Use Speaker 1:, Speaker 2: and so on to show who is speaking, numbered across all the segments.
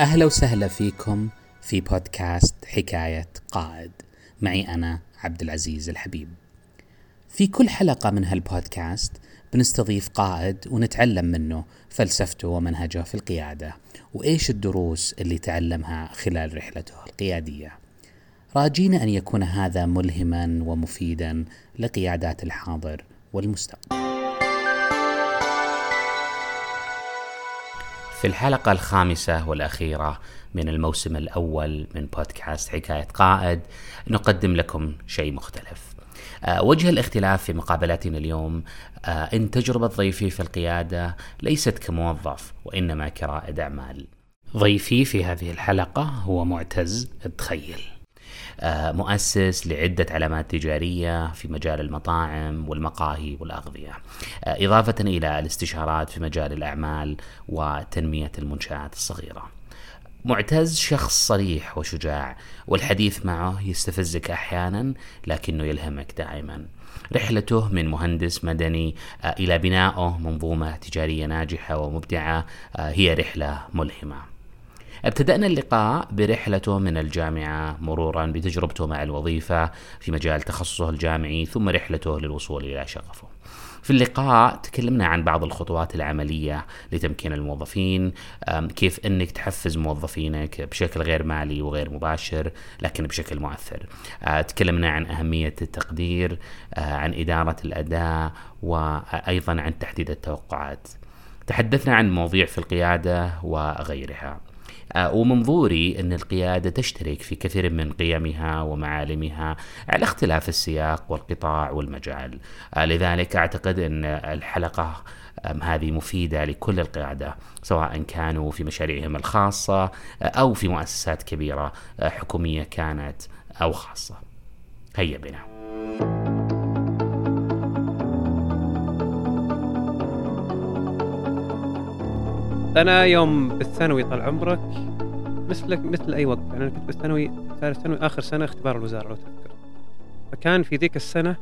Speaker 1: أهلا وسهلا فيكم في بودكاست حكاية قائد معي أنا عبد العزيز الحبيب. في كل حلقة من هالبودكاست بنستضيف قائد ونتعلم منه فلسفته ومنهجه في القيادة وإيش الدروس اللي تعلمها خلال رحلته القيادية. راجينا أن يكون هذا ملهما ومفيدا لقيادات الحاضر والمستقبل. في الحلقة الخامسة والأخيرة من الموسم الأول من بودكاست حكاية قائد نقدم لكم شيء مختلف. أه وجه الاختلاف في مقابلتنا اليوم أه إن تجربة ضيفي في القيادة ليست كموظف وإنما كرائد أعمال. ضيفي في هذه الحلقة هو معتز التخيل. مؤسس لعدة علامات تجارية في مجال المطاعم والمقاهي والأغذية. إضافة إلى الاستشارات في مجال الأعمال وتنمية المنشآت الصغيرة. معتز شخص صريح وشجاع والحديث معه يستفزك أحيانا لكنه يلهمك دائما. رحلته من مهندس مدني إلى بنائه منظومة تجارية ناجحة ومبدعة هي رحلة ملهمة. ابتدأنا اللقاء برحلته من الجامعة مرورا بتجربته مع الوظيفة في مجال تخصصه الجامعي ثم رحلته للوصول إلى شغفه. في اللقاء تكلمنا عن بعض الخطوات العملية لتمكين الموظفين كيف أنك تحفز موظفينك بشكل غير مالي وغير مباشر لكن بشكل مؤثر. تكلمنا عن أهمية التقدير عن إدارة الأداء وأيضا عن تحديد التوقعات. تحدثنا عن مواضيع في القيادة وغيرها. ومنظوري أن القيادة تشترك في كثير من قيمها ومعالمها على اختلاف السياق والقطاع والمجال. لذلك أعتقد أن الحلقة هذه مفيدة لكل القيادة سواء كانوا في مشاريعهم الخاصة أو في مؤسسات كبيرة حكومية كانت أو خاصة. هيا بنا.
Speaker 2: أنا يوم بالثانوي طال عمرك مثلك مثل أي وقت. يعني أنا كنت بالثانوي ثالث ثانوي آخر سنة اختبار الوزارة لو تذكر. فكان في ذيك السنة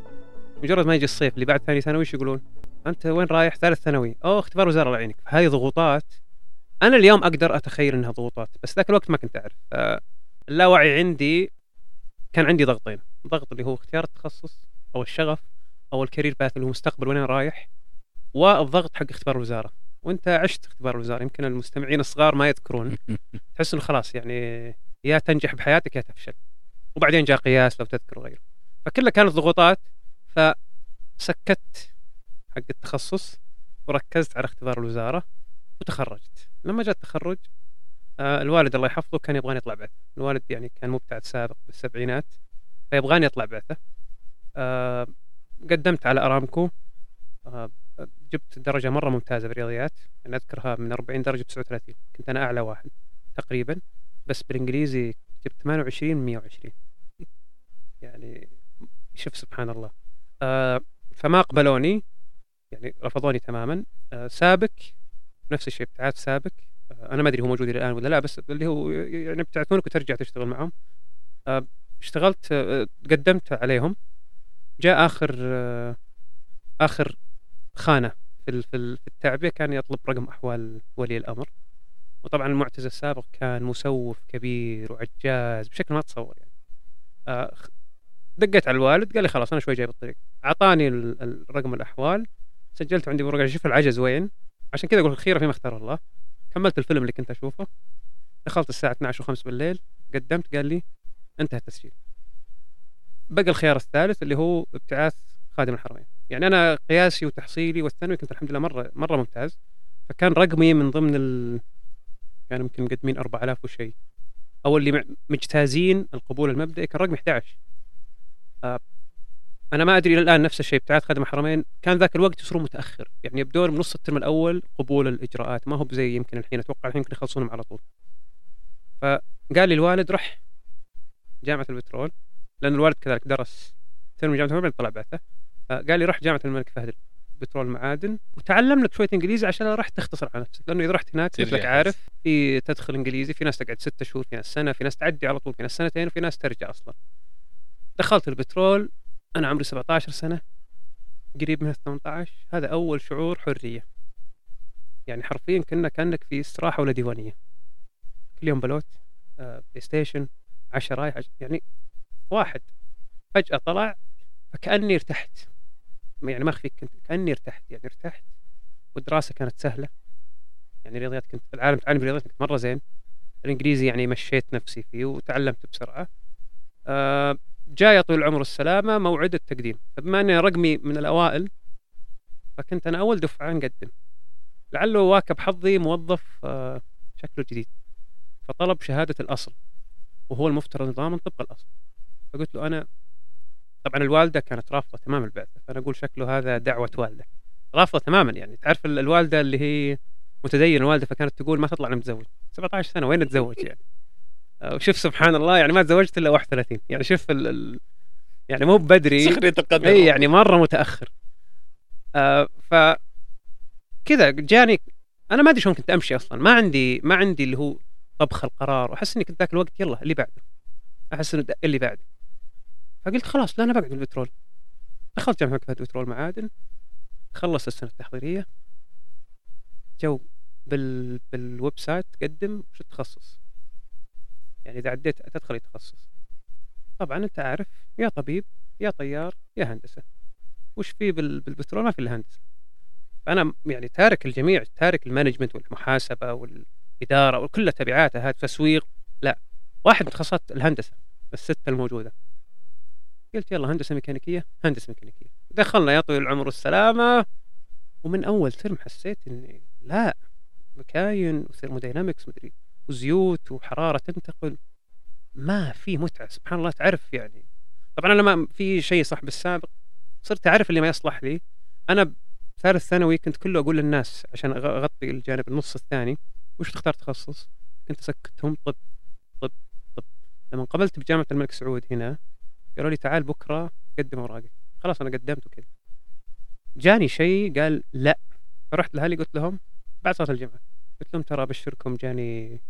Speaker 2: مجرد ما يجي الصيف اللي بعد ثاني ثانوي إيش يقولون؟ أنت وين رايح؟ ثالث ثانوي، أوه اختبار وزارة الله يعينك، هذه ضغوطات أنا اليوم أقدر أتخيل إنها ضغوطات بس ذاك الوقت ما كنت أعرف. اللاوعي عندي كان عندي ضغطين، ضغط اللي هو اختيار التخصص أو الشغف أو الكارير باث اللي هو مستقبل وين رايح والضغط حق اختبار الوزارة. وانت عشت اختبار الوزارة يمكن المستمعين الصغار ما يذكرون. تحس إنه خلاص يعني يا تنجح بحياتك يا تفشل. وبعدين جاء قياس لو تذكر غيره فكلها كانت ضغوطات فسكت حق التخصص وركزت على اختبار الوزارة وتخرجت. لما جاء التخرج آه الوالد الله يحفظه كان يبغاني اطلع بعثة. الوالد يعني كان مبتعث سابق بالسبعينات فيبغاني اطلع بعثة. آه قدمت على أرامكو. آه جبت درجة مرة ممتازة بالرياضيات أنا أذكرها من 40 درجة 39 كنت أنا أعلى واحد تقريبا بس بالإنجليزي جبت 28 من 120 يعني شوف سبحان الله. آه فما قبلوني يعني رفضوني تماما. آه سابك نفس الشيء ابتعاث سابك. آه أنا ما أدري هو موجود الآن ولا لا بس اللي هو يعني ابتعثونك وترجع تشتغل معهم. آه اشتغلت آه قدمت عليهم. جاء آخر آه آخر خانة في في التعبئه كان يطلب رقم أحوال ولي الأمر. وطبعا المعتز السابق كان مسوف كبير وعجاز بشكل ما تتصور يعني. آه دقيت على الوالد قال لي خلاص أنا شوي جاي بالطريق. أعطاني الرقم الأحوال. سجلت عندي ورقه شوف العجز وين. عشان كذا أقول الخيره فيما اختار الله. كملت الفيلم اللي كنت أشوفه. دخلت الساعة 12 و5 بالليل. قدمت قال لي انتهى التسجيل. بقى الخيار الثالث اللي هو ابتعاث خادم الحرمين. يعني أنا قياسي وتحصيلي والثانوي كنت الحمد لله مره مرة ممتاز. فكان رقمي من ضمن ال كانوا يمكن مقدمين 4000 وشيء أو اللي مجتازين القبول المبدئي كان رقمي 11 آه أنا ما أدري إلى الآن نفس الشيء. بتاعت خادم الحرمين كان ذاك الوقت يصيرون متأخر. يعني يبدون من نص الترم الأول قبول الإجراءات. ما هو بزي يمكن الحين. أتوقع الحين يمكن يخلصونهم على طول. فقال لي الوالد رح جامعة البترول. لأن الوالد كذلك درس. ترم جامعة البترول طلع بعثة. قال لي روح جامعة الملك فهد بترول معادن وتعلم لك شوية إنجليزي عشان راح تختصر على نفسك. لأنه إذا رحت هناك مثلك عارف في تدخل إنجليزي في ناس تقعد ستة شهور في ناس سنة في ناس تعدي على طول في ناس سنتين وفي ناس ترجع أصلا. دخلت البترول أنا عمري 17 سنة قريب من 18 هذا أول شعور حرية. يعني حرفيا كنا كأنك في استراحة ولا ديوانية. كل يوم بلوت آه PlayStation 10 رايح عش- يعني واحد. فجأة طلع فكأني ارتحت. يعني ما أخفيك كنت كأني ارتحت يعني ارتحت والدراسه كانت سهلة. يعني رياضيات كنت العالم تعلم رياضيات كنت مرة زين. الإنجليزي يعني مشيت نفسي فيه وتعلمت بسرعة. آه جاء يا طويل العمر والسلامه موعد التقديم. فبما أني رقمي من الأوائل فكنت أنا أول دفعة نقدم. لعله واكب حظي موظف آه شكله جديد. فطلب شهادة الأصل وهو المفترض نظاما طبق الأصل. فقلت له أنا طبعا الوالدة كانت رافضة تماما البعثة فأنا أقول شكله هذا دعوة والدة. رافضة تماما يعني. تعرف ال- الوالدة اللي هي متدينة الوالده فكانت تقول ما تطلع أنا متزوج 17 سنة وين اتزوج يعني؟ آه، وشوف سبحان الله يعني ما تزوجت إلا 31 يعني شوف ال... ال... يعني مو بدري
Speaker 3: سخرية القدر.
Speaker 2: إي يعني مرة متأخر. آه ف كذا جاني. أنا ما أدري شلون كنت أمشي أصلا. ما عندي ما عندي اللي هو طبخ القرار. واحس إني كنت ذاك الوقت يلا اللي بعده. أحس انه اللي بعده. فقلت خلاص لا أنا بقعد بالبترول دخلت جامعة فهد بترول معادن خلص السنة التحضيرية. جو بال بال website تقدم وش التخصص؟ يعني إذا عديت تدخل أي تخصص. طبعا أنت عارف يا طبيب يا طيار يا هندسة. وش في بال- بالبترول؟ ما في إلا هندسة. فأنا يعني تارك الجميع تارك المانجمنت والمحاسبة والإدارة وكل تبعاتها تسويق لا. واحد من تخصصات الهندسة السته الموجودة. قلت يلا هندسة ميكانيكية هندسة ميكانيكية. دخلنا يا طويل العمر والسلامه ومن أول ترم حسيت إني لا مكاين وثيرموداينامكس مدري. وزيوت وحرارة تنتقل. ما في متعة سبحان الله تعرف يعني. طبعا أنا ما في شيء صح بالسابق. صرت أعرف اللي ما يصلح لي. أنا ثالث ثانوي كنت كله أقول للناس عشان أغطي الجانب النص الثاني. وش تختار تخصص؟ كنت أسكتهم طب طب طب. لما قبلت بجامعة الملك سعود هنا قالوا لي تعال بكرة قدم أوراقك. خلاص أنا قدمت وكذا جاني شيء قال لا. فرحت لأهلي قلت لهم بعد صلاة الجمعة. قلت لهم ترى أبشركم جاني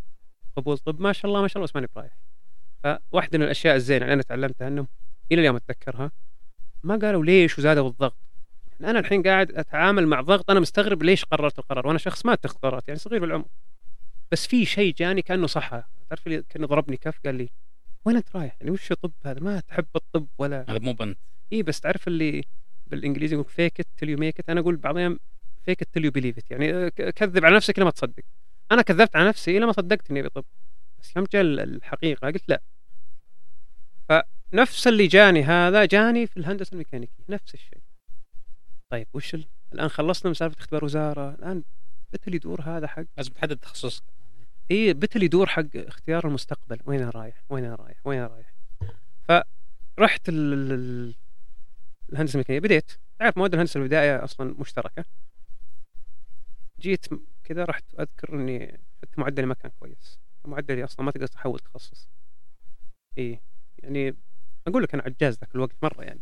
Speaker 2: قبول. طب ما شاء الله ما شاء الله بس ماني برايح. فواحدة من الأشياء الزينة اللي أنا تعلمتها انهم إلى اليوم أتذكرها ما قالوا ليش وزادوا الضغط؟ يعني أنا الحين قاعد أتعامل مع ضغط أنا مستغرب ليش قررت القرار وأنا شخص ما أتخذ قرارات يعني صغير بالعمر. بس في شيء جاني كأنه صح تعرف اللي كأنه ضربني كف قال لي وين أنت رايح؟ يعني وش طب هذا؟ ما تحب الطب ولا
Speaker 3: هذا مو بنت.
Speaker 2: اي بس تعرف اللي بالإنجليزي يقول fake it till you make it أنا أقول بعض الأيام fake it till you believe it يعني ك- كذب على نفسك لما تصدق. أنا كذبت على نفسي لما صدقت اني بطب. بس يوم جاء ال- الحقيقة. قلت لا. فنفس اللي جاني هذا جاني في الهندسة الميكانيكية. نفس الشيء. طيب وش ال... الآن خلصنا من سالفه اختبار وزارة. الآن بتل يدور هذا حق؟
Speaker 3: لازم تحدد تخصصك.
Speaker 2: اي بتل يدور حق اختيار المستقبل. وين أنا رايح؟ وين أنا رايح؟ وين أنا رايح؟ فرحت ال... ال- ال- الهندسة الميكانيكية. بديت. تعرف مواد الهندسة البدايه أصلا مشتركة. جيت كذا رحت أذكر إني حتى معدلي ما كان كويس معدلي أصلا ما تقدر تحول تخصص. اي يعني أقول لك أنا عجاز ذاك الوقت مرة يعني.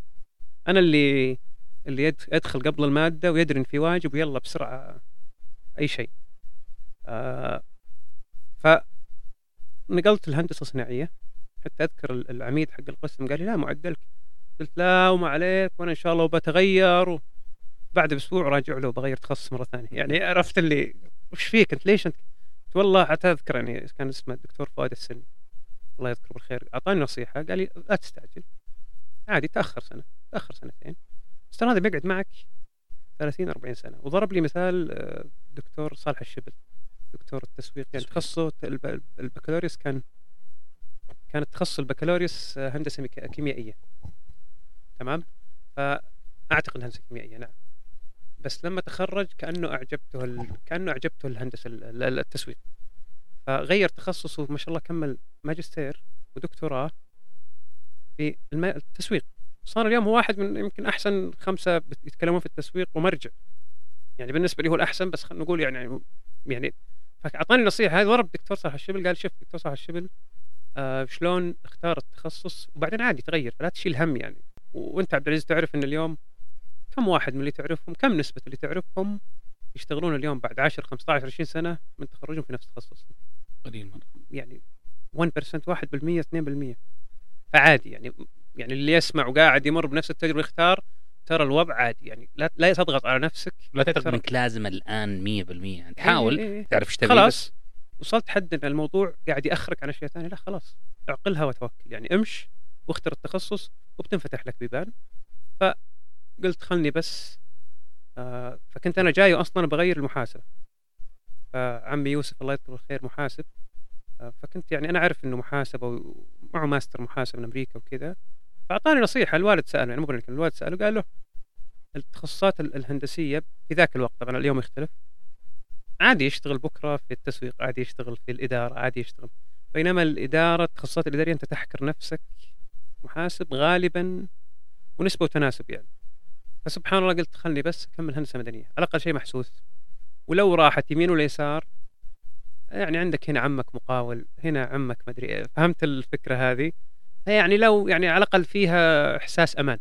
Speaker 2: أنا اللي اللي يد- يدخل قبل المادة ويدري إن في واجب ويلا بسرعة أي شيء. آه فنقلت الهندسه الصناعية. حتى أذكر ال- العميد حق القسم قال لي لا معدلك. قلت لا وما عليك وأنا إن شاء الله بتغير. و... بعد بأسبوع راجع له بغير تخصص مرة ثانية. يعني عرفت اللي وش فيك أنت؟ ليش أنت والله حتى أذكر يعني كان اسمه الدكتور فؤاد السني. الله يذكره بالخير. أعطاني نصيحة قال لي لا تستعجل. عادي تأخر سنة تأخر سنتين. بس هذا بيقعد معك 30 40 سنة. وضرب لي مثال آه، دكتور صالح الشبل. دكتور التسويق. يعني تخصصه الب- البكالوريوس كان كانت تخصص البكالوريوس آه، هندسة ميكا- كيميائية. تمام؟ فأعتقد هندسة كيميائية نعم. بس لما تخرج كأنه أعجبته ال... كأنه أعجبته الهندسة ال- ال- التسويق. فغير تخصصه ما شاء الله كمل ماجستير ودكتوراه في الم... التسويق. صار اليوم هو واحد من يمكن أحسن خمسة يتكلمون في التسويق ومرجع. يعني بالنسبة لي هو الأحسن بس خلينا نقول يعني يعني فأعطاني نصيحة. هذه ضرب دكتور صالح الشبل. قال شوف دكتور صالح الشبل آه شلون اختار التخصص؟ وبعدين عادي تغير فلا تشيل هم يعني. وأنت عبد العزيز تعرف إن اليوم كم واحد من اللي تعرفهم كم نسبة اللي تعرفهم يشتغلون اليوم بعد 10 15 20 سنة من تخرجهم في نفس تخصصهم؟
Speaker 3: قليل مرة.
Speaker 2: يعني 1% 1% 2% فعادي يعني يعني اللي يسمع وقاعد يمر بنفس التجربة يختار ترى الوضع عادي يعني لا لا تضغط على نفسك
Speaker 3: لا تعتقد إنك لازم الآن 100% يعني
Speaker 2: إيه
Speaker 3: تحاول
Speaker 2: إيه إيه.
Speaker 3: تعرف إيش تبي
Speaker 2: خلاص.
Speaker 3: بس.
Speaker 2: وصلت حد إن الموضوع قاعد يأخرك عن أشياء ثانية لا خلاص اعقلها وتوكل. يعني امش واختر التخصص وبتنفتح لك بيبان. فقلت خلني بس آه فكنت أنا جاي أصلا بغير المحاسبة. فعمي يوسف الله يذكره بالخير محاسب. آه فكنت يعني أنا أعرف إنه محاسبة ومعه ماستر محاسبه من أمريكا وكذا. فأعطاني نصيحة الوالد سأله يعني مو لك الوالد سأله قال له التخصصات ال- الهندسية في ذاك الوقت طبعا اليوم يختلف. عادي يشتغل بكرة في التسويق عادي يشتغل في الإدارة عادي يشتغل. بينما الإدارة التخصصات الإدارية أنت تحكر نفسك محاسب غالبا ونسبة وتناسب يعني. فسبحان الله قلت خلني بس أكمل هندسة مدنية على الأقل شيء محسوس. ولو راحت يمين ولا يسار يعني عندك هنا عمك مقاول هنا عمك مدري إيه. فهمت الفكرة هذه؟ يعني لو يعني على الأقل فيها إحساس أمان.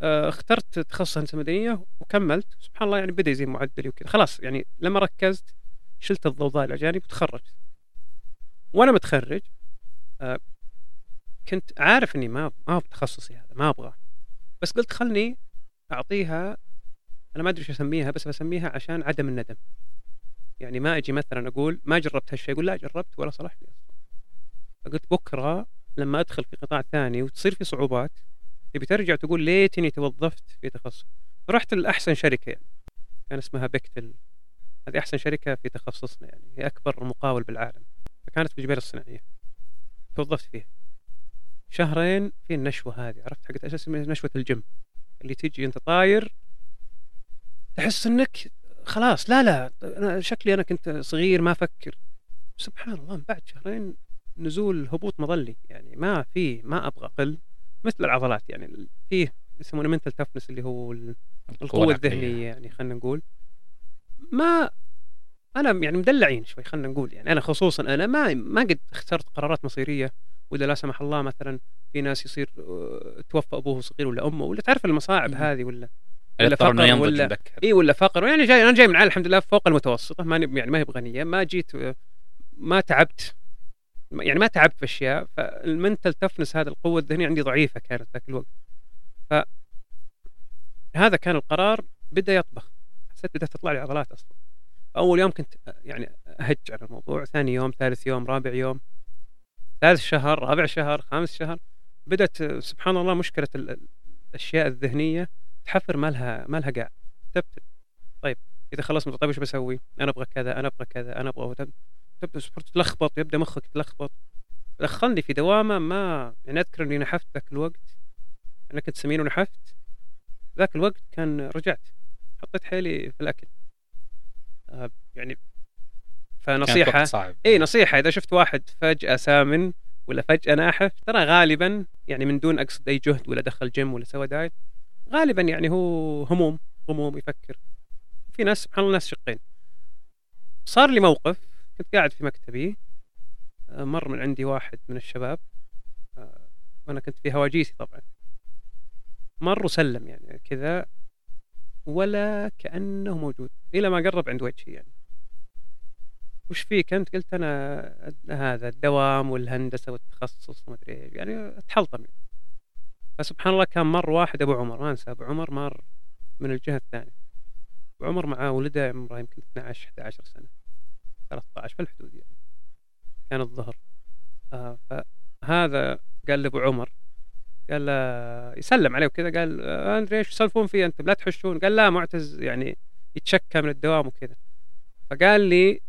Speaker 2: آه، اخترت تخصص هندسة مدنية وكملت. سبحان الله يعني بدأ يزيد معدلي وكذا. خلاص يعني لما ركزت شلت الضوضاء الاجانب وتخرجت. وأنا متخرج آه، كنت عارف إني ما ما هو بتخصصي هذا ما أبغى بس قلت خلني أعطيها أنا ما أدري شو أسميها بس بسميها عشان عدم الندم. يعني ما أجي مثلا أقول ما جربت هالشيء أقول لا جربت ولا صلح لي أصلا. بكرة لما أدخل في قطاع ثاني وتصير في صعوبات تبي ترجع تقول ليتني توظفت في تخصص. رحت لأحسن شركة يعني كان اسمها بيكتل هذه أحسن شركة في تخصصنا يعني هي أكبر مقاول بالعالم. فكانت في الجبال الصناعية. توظفت فيها. شهرين في النشوة هذه عرفت حقت أساس نشوة الجيم. اللي تيجي انت طاير تحس إنك خلاص لا لا أنا شكلي أنا كنت صغير ما أفكر. سبحان الله من بعد شهرين نزول هبوط مظلي. يعني ما في ما أبغى أقل مثل العضلات. يعني فيه يسمونه منتل تفنس اللي هو ال-
Speaker 3: القوة.
Speaker 2: الذهنية يعني خلينا نقول. ما أنا يعني مدلعين شوي خلينا نقول. يعني أنا خصوصا أنا ما ما قد اخترت قرارات مصيرية ولا لا سمح الله مثلا في ناس يصير آه، توفى أبوه صغير ولا أمه ولا تعرف المصاعب. هذه ولا ولا فقر ولا- اي ولا فقر يعني جاي أنا جاي من عائله الحمد لله فوق المتوسطة ما يعني ما هي بغنية ما جيت آه، ما تعبت. يعني ما تعبت في أشياء فالمنتل تفنس هذا القوة الذهنية عندي ضعيفة كانت ذاك الوقت. ف هذا كان القرار بدأ يطبخ. حسيت بدأت تطلع لي عضلات أصلا. أول يوم كنت يعني أهج على الموضوع ثاني يوم ثالث يوم رابع يوم ثالث شهر رابع شهر خامس شهر بدأت سبحان الله مشكلة ال- ال- الأشياء الذهنية تحفر ما لها ما لها قاع طيب إذا خلصت طيب إيش بسوي؟ أنا أبغى كذا أنا أبغى كذا أنا أبغى تبدأ تلخبط يبدأ مخك يتلخبط. دخلني في دوامة ما يعني أذكر إني نحفت ذاك الوقت. أنا كنت سمين ونحفت. ذاك الوقت كان رجعت. حطيت حيلي في الأكل. آه يعني فنصيحه
Speaker 3: صعب.
Speaker 2: إي نصيحة إذا شفت واحد فجأة سامن ولا فجأة ناحف ترى غالبا يعني من دون أقصد أي جهد ولا دخل جيم ولا سوى دايت غالبا يعني هو هموم هموم يفكر. في ناس سبحان الله ناس شقين. صار لي موقف كنت قاعد في مكتبي آه، مر من عندي واحد من الشباب آه، وأنا كنت في هواجيسي طبعا مر وسلم يعني كذا ولا كأنه موجود إلى ما قرب عند وجهي يعني وش فيك أنت قلت أنا هذا الدوام والهندسة والتخصص وما أدري. يعني أتحلطم يعني. فسبحان الله كان مر واحد أبو عمر ما أنسى أبو عمر مر من الجهة الثانية أبو عمر مع ولده عمره يمكن 12 11 سنة 13 في الحدود يعني. كان الظهر. آه فهذا قال لأبو عمر قال له يسلم عليه وكذا قال آه إيش تسولفون فيه أنتم لا تحشون. قال لا معتز يعني يتشكى من الدوام وكذا. فقال لي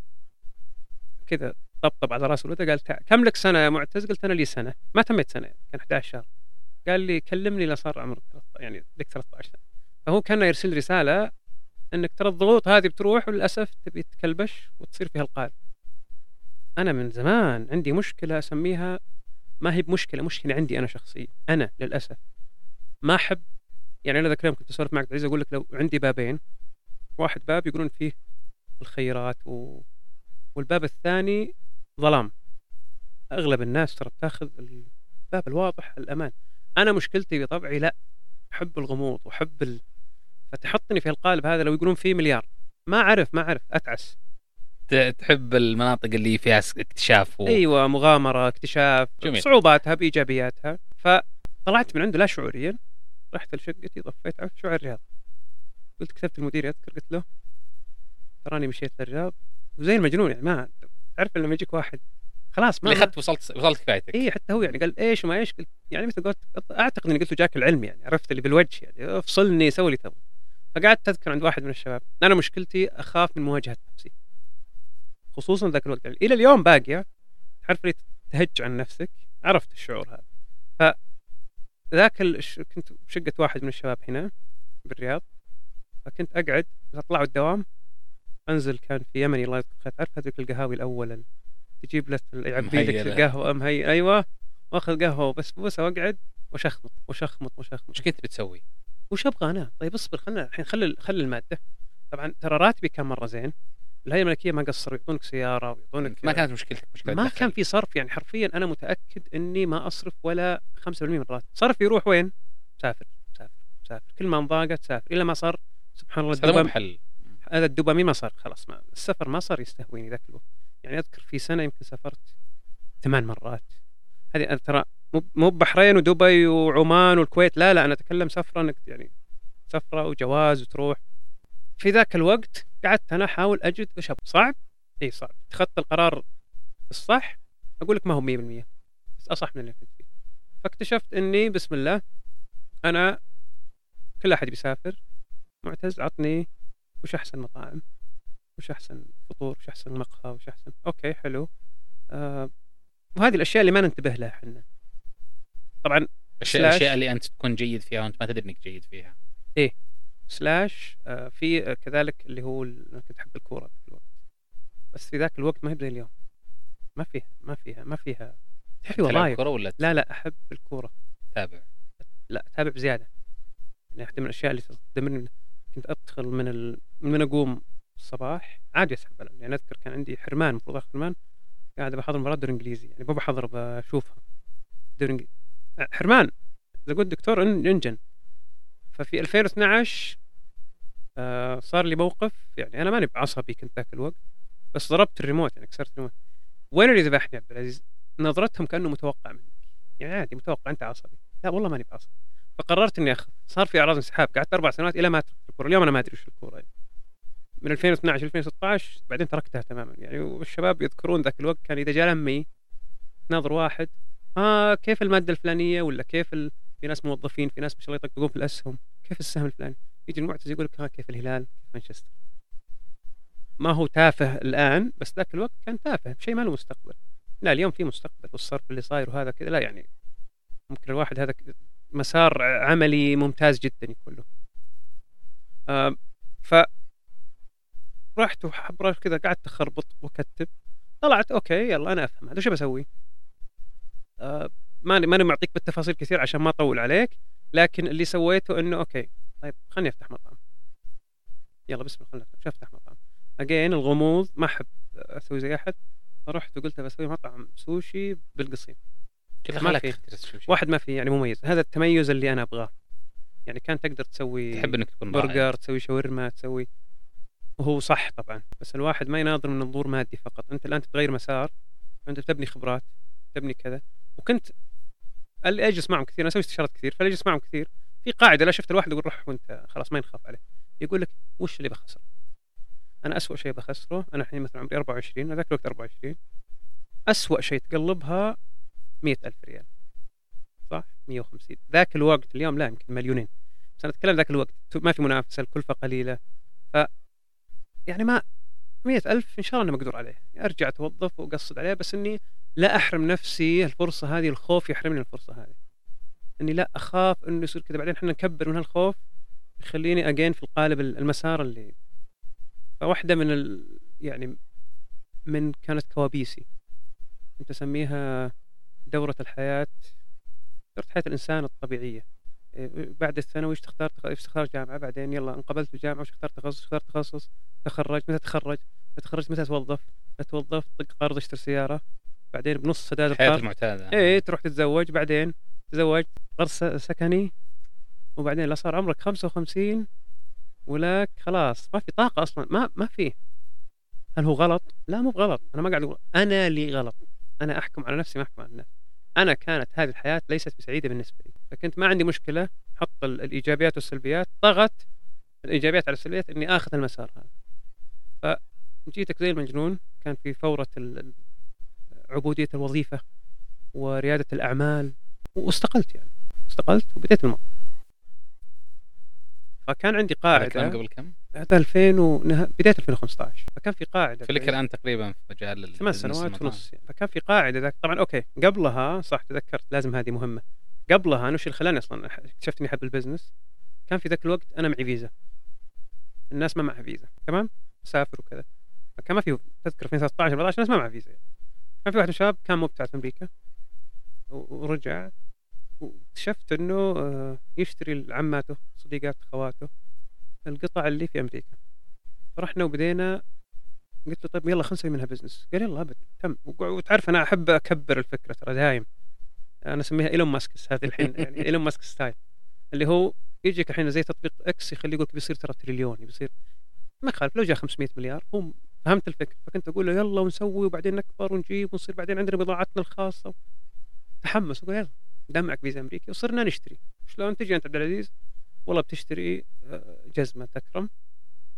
Speaker 2: كذا طبطب على رأس ولده قال كم لك سنة يا معتز؟ قلت أنا لي سنة. ما تميت سنة يعني كان 11 شهر قال لي كلمني لا صار عمرك 13 يعني لك 13 سنة. فهو كان يرسل رسالة إنك ترى الضغوط هذه بتروح وللأسف تبي تكلبش وتصير فيها القالب أنا من زمان عندي مشكلة أسميها ما هي بمشكلة مشكلة عندي أنا شخصيا أنا للأسف ما أحب يعني أنا ذاك اليوم كنت أسولف معك عزيز أقول لك لو عندي بابين واحد باب يقولون فيه الخيرات و... والباب الثاني ظلام. أغلب الناس ترى بتاخذ الباب الواضح الأمان. أنا مشكلتي بطبعي لا أحب الغموض وأحب ال... فتحطني في القالب هذا لو يقولون فيه مليار. ما أعرف ما أعرف.
Speaker 3: أتعس. تحب المناطق اللي فيها اكتشاف و...
Speaker 2: أيوه مغامرة اكتشاف
Speaker 3: جميل.
Speaker 2: صعوباتها بإيجابياتها. فطلعت من عنده لا شعوريا. رحت لشقتي طفيت عرفت شو الرياض. قلت كتبت المدير يذكر قلت له تراني مشيت للرياض. وزي المجنون يعني ما تعرف لما يجيك واحد خلاص ما
Speaker 3: اللي اخذت وصلت وصلت كفايتك.
Speaker 2: اي حتى هو يعني قال إيش وما إيش قلت يعني مثل قلت أعتقد إني قلت له جاك العلم يعني عرفت اللي بالوجه يعني. أفصلني سوي اللي تبغى. فقعدت أذكر عند واحد من الشباب أنا مشكلتي أخاف من مواجهة نفسي خصوصا ذاك الوقت يعني إلى اليوم باقية تعرف اللي تهج عن نفسك عرفت الشعور هذا ف ذاك الش... كنت بشقة واحد من الشباب هنا بالرياض فكنت أقعد أطلع الدوام أنزل كان في يمني الله يذكر خير تعرف هذيك القهاوي الأول ال- تجيب لك يعبي لك. القهوة مهي أيوه وأخذ قهوة وبسبوسة وأقعد وشخمط وشخمط وشخمط
Speaker 3: وش كنت بتسوي؟
Speaker 2: وش أبغى أنا؟ طيب اصبر خلنا الحين خلي خلي المادة. طبعا ترى راتبي كان مرة زين. الهيئة الملكية ما قصروا يعطونك سيارة ويعطونك
Speaker 3: ما كانت مشكلتك مشكله
Speaker 2: ما
Speaker 3: دخل.
Speaker 2: كان في صرف يعني حرفيا أنا متأكد إني ما أصرف ولا 5% من راتب صرف يروح وين؟ سافر سافر سافر. كل ما انضاقت سافر. إلا ما صار سبحان الله
Speaker 3: بس هذا مو
Speaker 2: الدوبام
Speaker 3: بحل.
Speaker 2: هذا الدوبامين ما صار خلاص ما السفر ما صار يستهويني ذاك الوقت. يعني أذكر في سنة يمكن سافرت ثمان مرات. هذه ترى مو بحرين ودبي وعمان والكويت. لا لا أنا أتكلم سفرة إنك يعني سفرة وجواز وتروح. في ذاك الوقت قعدت أنا أحاول أجد وش. صعب؟ إي صعب. اتخذت القرار الصح. أقول لك ما هو 100% بس أصح من اللي كنت فيه. فاكتشفت إني بسم الله أنا كل أحد بيسافر معتز عطني وش أحسن مطاعم؟ وش أحسن فطور؟ وش أحسن مقهى؟ وش أحسن؟ okay حلو. آه وهذه الأشياء اللي ما ننتبه لها إحنا. طبعا
Speaker 3: الاشياء اللي أنت تكون جيد فيها وأنت ما تدري إنك جيد فيها.
Speaker 2: slash آه في آه كذلك اللي هو كنت أحب الكورة ذاك الوقت. بس في ذاك الوقت ما هي زي اليوم. ما فيها ما فيها ما فيها في
Speaker 3: تلعب
Speaker 2: وظائف
Speaker 3: كرة ولا
Speaker 2: لا لا أحب الكورة.
Speaker 3: تتابع؟
Speaker 2: لا أتابع بزيادة. يعني واحدة من الأشياء اللي تدمرني كنت أدخل من ال... من أقوم الصباح. عادي أسحب يعني أذكر كان عندي حرمان المفروض آخذ حرمان. قاعد بحضر مباراة دوري إنجليزي يعني مو بحضر بشوفها. دوري إنجليزي. حرمان إذا قلت دكتور إنجن. ففي 2012 آه صار لي موقف يعني أنا ماني بعصبي كنت ذاك الوقت بس ضربت الريموت يعني كسرت الريموت. وين اللي ذبحني عبد العزيز؟ نظرتهم كأنه متوقع منك. يعني عادي متوقع أنت عصبي. لا والله ماني بعصبي. فقررت إني اخذ صار في أعراض انسحاب قعدت أربع سنوات إلى ما تركت الكورة. اليوم أنا ما أدري وش الكورة. يعني. من 2012 2016 بعدين تركتها تماما. يعني والشباب يذكرون ذاك الوقت كان إذا جاء لمي ناظر واحد آه كيف المادة الفلانية؟ ولا كيف ال... في ناس موظفين في ناس ما شاء الله يطقطقون في الأسهم. كيف السهم الفلاني؟ يجي المعتز يقول لك ها كيف الهلال؟ كيف مانشستر؟ ما هو تافه الآن بس ذاك الوقت كان تافه شيء ما له مستقبل. لا اليوم في مستقبل والصرف اللي صاير وهذا كذا لا يعني ممكن الواحد هذا مسار عملي ممتاز جدا يكون له. آم، ف رحت وحبرة كذا قعدت أخربط وأكتب. طلعت أوكي يلا أنا أفهم. هذا شو بسوي؟ آه ماني ماني معطيك بالتفاصيل كثير عشان ما أطول عليك لكن اللي سويته إنه okay. طيب خليني أفتح مطعم. يلا بسم الله شو أفتح مطعم؟ أجين الغموض. ما أحب أسوي زي أحد. فرحت وقلت بسوي مطعم سوشي بالقصيم. ما في. واحد ما في يعني مميز. هذا التميز اللي أنا أبغاه. يعني كان تقدر تسوي
Speaker 3: تحب إنك تكون.
Speaker 2: برجر تسوي شاورما تسوي وهو صح طبعا بس الواحد ما يناظر من منظور مادي فقط. أنت الآن تتغير مسار أنت بتبني خبرات تبني كذا وكنت اللي أجلس معهم كثير. أنا أسوي استشارات كثير فأجلس معهم كثير. في قاعدة لا شفت الواحد يقول روح وأنت خلاص ما ينخاف عليه. يقول لك وش اللي بخسره أنا أسوأ شيء بخسره أنا الحين مثلا عمري 24 أنا ذاك الوقت 24 أسوأ شيء تقلبها 100000 ريال. صح؟ 150 ذاك الوقت اليوم لا يمكن مليونين. بس أنا أتكلم ذاك الوقت. ما في منافسة الكلفة قليلة. يعني ما مئة ألف إن شاء الله أنا مقدور عليه. أرجع أتوظف وأقصد عليه بس إني لا أحرم نفسي الفرصة هذه الخوف يحرمني الفرصة هذه. إني لا أخاف إنه يصير كذا. بعدين إحنا نكبر من هالخوف يخليني أجين في القالب المسار اللي فواحدة من ال... يعني من كانت كوابيسي. كنت أسميها دورة الحياة دورة حياة الإنسان الطبيعية. بعد الثانوي إيش تختار تختار جامعة؟ بعدين يلا انقبلت في الجامعة وش اختار تخصص؟ اختار تخصص تخرج. متى تخرج؟ تخرجت متى توظف؟ توظف؟ طق قرض اشتري سيارة. بعدين بنص سداد
Speaker 3: الحياة
Speaker 2: القرض.
Speaker 3: المعتادة.
Speaker 2: إيه تروح تتزوج. بعدين تزوج قرض سكني. وبعدين لا صار عمرك 55 ولك خلاص ما في طاقة أصلا. ما ما في. هل هو غلط؟ لا مو بغلط. أنا ما قاعد أقول أنا اللي غلط. أنا أحكم على نفسي ما أحكم على الناس. أنا كانت هذه الحياة ليست بسعيدة بالنسبة لي. فكنت ما عندي مشكلة حط ال- الإيجابيات والسلبيات طغت الإيجابيات على السلبيات إني آخذ المسار هذا فجيتك زي المجنون كان في فورة عبودية الوظيفة وريادة الأعمال واستقلت يعني استقلت وبديت المطعم فكان عندي قاعدة
Speaker 3: قبل كم؟
Speaker 2: هذا 2000 ونها... بداية 2015 فكان في قاعدة
Speaker 3: فلك الان تقريبا في مجال ال-
Speaker 2: ثمان سنوات. ونص يعني. فكان في قاعدة ذاك طبعا أوكي قبلها صح تذكرت لازم هذه مهمة قبلها أنا وش اللي خلاني أصلا اكتشفت إني أحب ال business كان في ذاك الوقت أنا معي فيزا. الناس ما معها فيزا تمام؟ أسافر وكذا. فكان ما في تذكر في 13 14 ناس ما معها فيزا يعني. كان في واحد من الشباب كان مبتعث في أمريكا ورجع واكتشفت إنه آه، يشتري لعماته صديقات أخواته القطع اللي في أمريكا. فرحنا وبدينا قلت له طيب يلا خلينا نسوي منها business قال يلا ابد تم. وتعرف أنا أحب أكبر الفكرة ترى دايم. أنا أسميها إيلون ماسك هذه الحين يعني إيلون ماسك style. اللي هو يجيك الحين زي تطبيق X يخليه يقول بيصير ترى تريليون بيصير ما يخالف لو جاء 500 مليار هو فهمت الفكرة. فكنت أقول له يلا ونسوي وبعدين نكبر ونجيب ونصير بعدين عندنا بضاعتنا الخاصة. تحمس وقال يلا دام معك فيزا أمريكي وصرنا نشتري. شلون تجي أنت عبد العزيز؟ والله بتشتري آه، جزمة تكرم.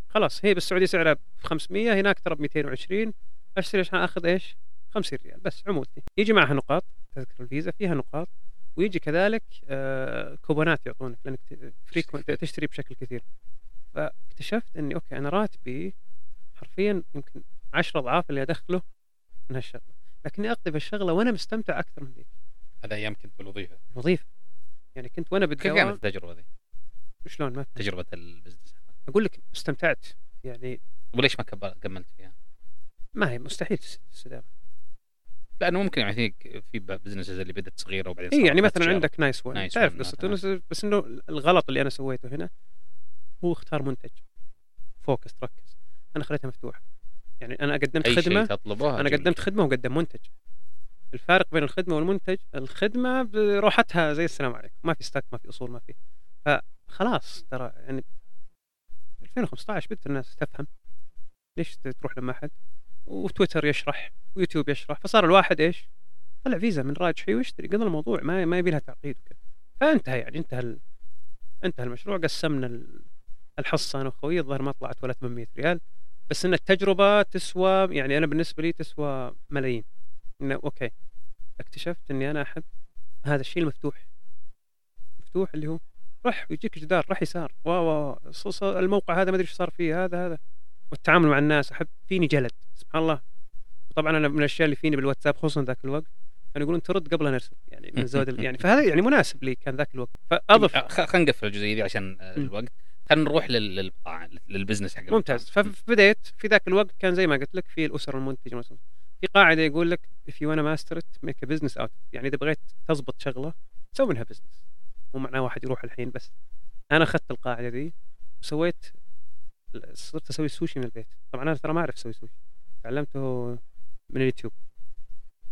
Speaker 2: خلاص هي بالسعودية سعرها ب 500 هناك ترى ب 220 أشتري عشان أخذ إيش؟ 50 ريال بس عمولتي يجي معها نقاط تذكر الفيزا فيها نقاط. ويجي كذلك آه، كوبونات يعطونك لأنك frequent تشتري بشكل كثير. فاكتشفت إني okay أنا راتبي حرفيا يمكن 10 أضعاف اللي أدخله من هالشغلة. لكني أقضي في الشغله وأنا مستمتع أكثر من ذيك.
Speaker 3: هذا أيام كنت بالوظيفة.
Speaker 2: وظيفة. يعني كنت وأنا
Speaker 3: كيف
Speaker 2: بالدوام.
Speaker 3: كانت التجربة ذي؟
Speaker 2: شلون؟ ما.
Speaker 3: تجربة البزنس.
Speaker 2: أقول لك استمتعت. يعني
Speaker 3: وليش ما كملت فيها؟
Speaker 2: ما هي مستحيل تس- تستدام
Speaker 3: لأنه ممكن يعني في في businesses اللي بدأت صغيرة وبعدين
Speaker 2: اي يعني مثلا. عندك Nice One
Speaker 3: Nice
Speaker 2: تعرف قصته
Speaker 3: مثلاً.
Speaker 2: بس- إنه الغلط اللي أنا سويته هنا هو اختار منتج. focus تركز أنا خليتها مفتوحة. يعني أنا قدمت
Speaker 3: أي
Speaker 2: خدمة
Speaker 3: شيء تطلبه أنا
Speaker 2: قدمت. خدمة وقدم منتج. الفارق بين الخدمة والمنتج الخدمة بروحتها زي السلام عليكم. ما في stock ما في أصول ما في. فخلاص ترى يعني 2015 بدت الناس تفهم. ليش تروح لما أحد؟ وتويتر يشرح ويوتيوب يشرح فصار الواحد إيش؟ طلع فيزا من راجحي ويشتري. قضى الموضوع ما ما يبي لها تعقيد وكذا. فانتهى يعني انتهى ال... انتهى المشروع. قسمنا ال- الحصه أنا واخوي الظاهر ما طلعت ولا 800 ريال. بس إن التجربة تسوى يعني أنا بالنسبة لي تسوى ملايين. انه okay اكتشفت إني أنا أحب هذا الشيء المفتوح. مفتوح اللي هو رح ويجيك جدار رح يسار. وا وا ص- ص- الموقع هذا ما أدري إيش صار فيه هذا هذا. والتعامل مع الناس أحب فيني جلد سبحان الله. وطبعا أنا من الأشياء اللي فيني بالواتساب خصوصا ذاك الوقت كانوا يقولون ترد قبل لا نرسل يعني من زود يعني فهذا يعني مناسب لي كان ذاك الوقت.
Speaker 3: فأضف. خ- خلينا نقفل الجزئية دي عشان آه،. الوقت. خلينا نروح لل business حق
Speaker 2: ممتاز. فبديت في ذاك الوقت كان زي ما قلت لك في الأسر المنتجة مثلا. في قاعدة يقول لك if you wanna master it make a business out يعني إذا بغيت تضبط شغلة سوي منها business مو معناه واحد يروح الحين بس. أنا أخذت القاعدة دي وسويت صرت أسوي سوشي من البيت. طبعا أنا ترى ما أعرف أسوي سوشي تعلمته من اليوتيوب.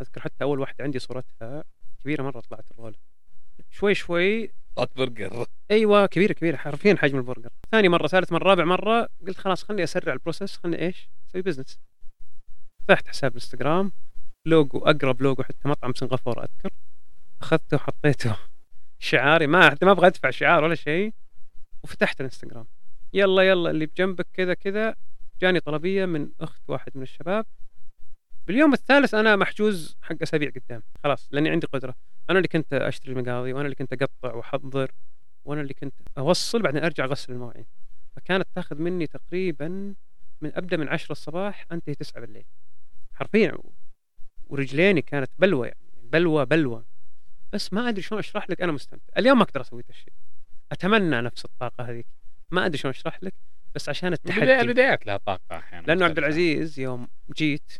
Speaker 2: أذكر حتى أول واحدة عندي صورتها كبيرة مرة طلعت ال roll شوي شوي
Speaker 3: طلعت برجر.
Speaker 2: أيوه كبيرة كبيرة. حرفيا حجم البرجر. ثاني مرة ثالث مرة رابع مرة قلت خلاص خلني أسرع ال process خلني إيش؟ أسوي business فتحت حساب إنستغرام لوجو أقرب لوجو حتى مطعم سنغافورة أذكر. أخذته وحطيته. شعاري ما ما أبغى أدفع شعار ولا شيء. وفتحت الإنستغرام. يلا يلا اللي بجنبك كذا كذا. جاني طلبية من أخت واحد من الشباب. باليوم الثالث أنا محجوز حق أسابيع قدام. خلاص لأني عندي قدرة. أنا اللي كنت أشتري المقاضي وأنا اللي كنت أقطع وأحضر وأنا اللي كنت أوصل بعدين أرجع أغسل المواعين. فكانت تاخذ مني تقريبا من أبدأ من 10 الصباح أنتهي 9 بالليل. حرفيا ورجليني كانت بلوى يعني بلوى بلوى بس ما أدري شلون أشرح لك أنا مستمتع. اليوم ما أقدر أسوي ذا الشيء. أتمنى نفس الطاقة هذيك. ما أدري شلون أشرح لك بس عشان التحدي.
Speaker 3: البدايات لها طاقة أحيانا
Speaker 2: لأنه عبد. العزيز يوم جيت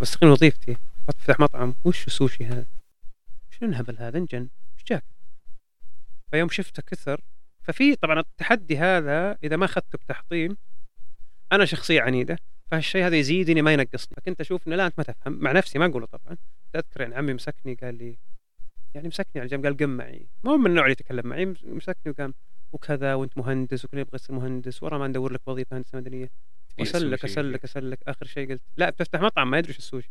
Speaker 2: بستقيل وظيفتي افتح مطعم وش السوشي هذا؟ شنو الهبل هذا؟ انجن إيش جاك؟ فيوم شفته كثر. ففي طبعا التحدي هذا إذا ما أخذته بتحطيم أنا شخصية عنيدة فهالشيء هذا يزيدني ما ينقصني. فكنت أشوف إنه لا أنت ما تفهم. مع نفسي ما أقوله طبعا. تذكر يعني عمي مسكني قال لي يعني مسكني على جنب قال قم معي. ما هو من النوع اللي يتكلم معي مسكني وقام وكذا وأنت مهندس وكل يبغى يصير مهندس ورا ما ندور لك وظيفة هندسة مدنية.
Speaker 3: السوشي.
Speaker 2: أسلك أسلك. آخر شيء قلت لا بتفتح مطعم ما يدري إيش السوشي.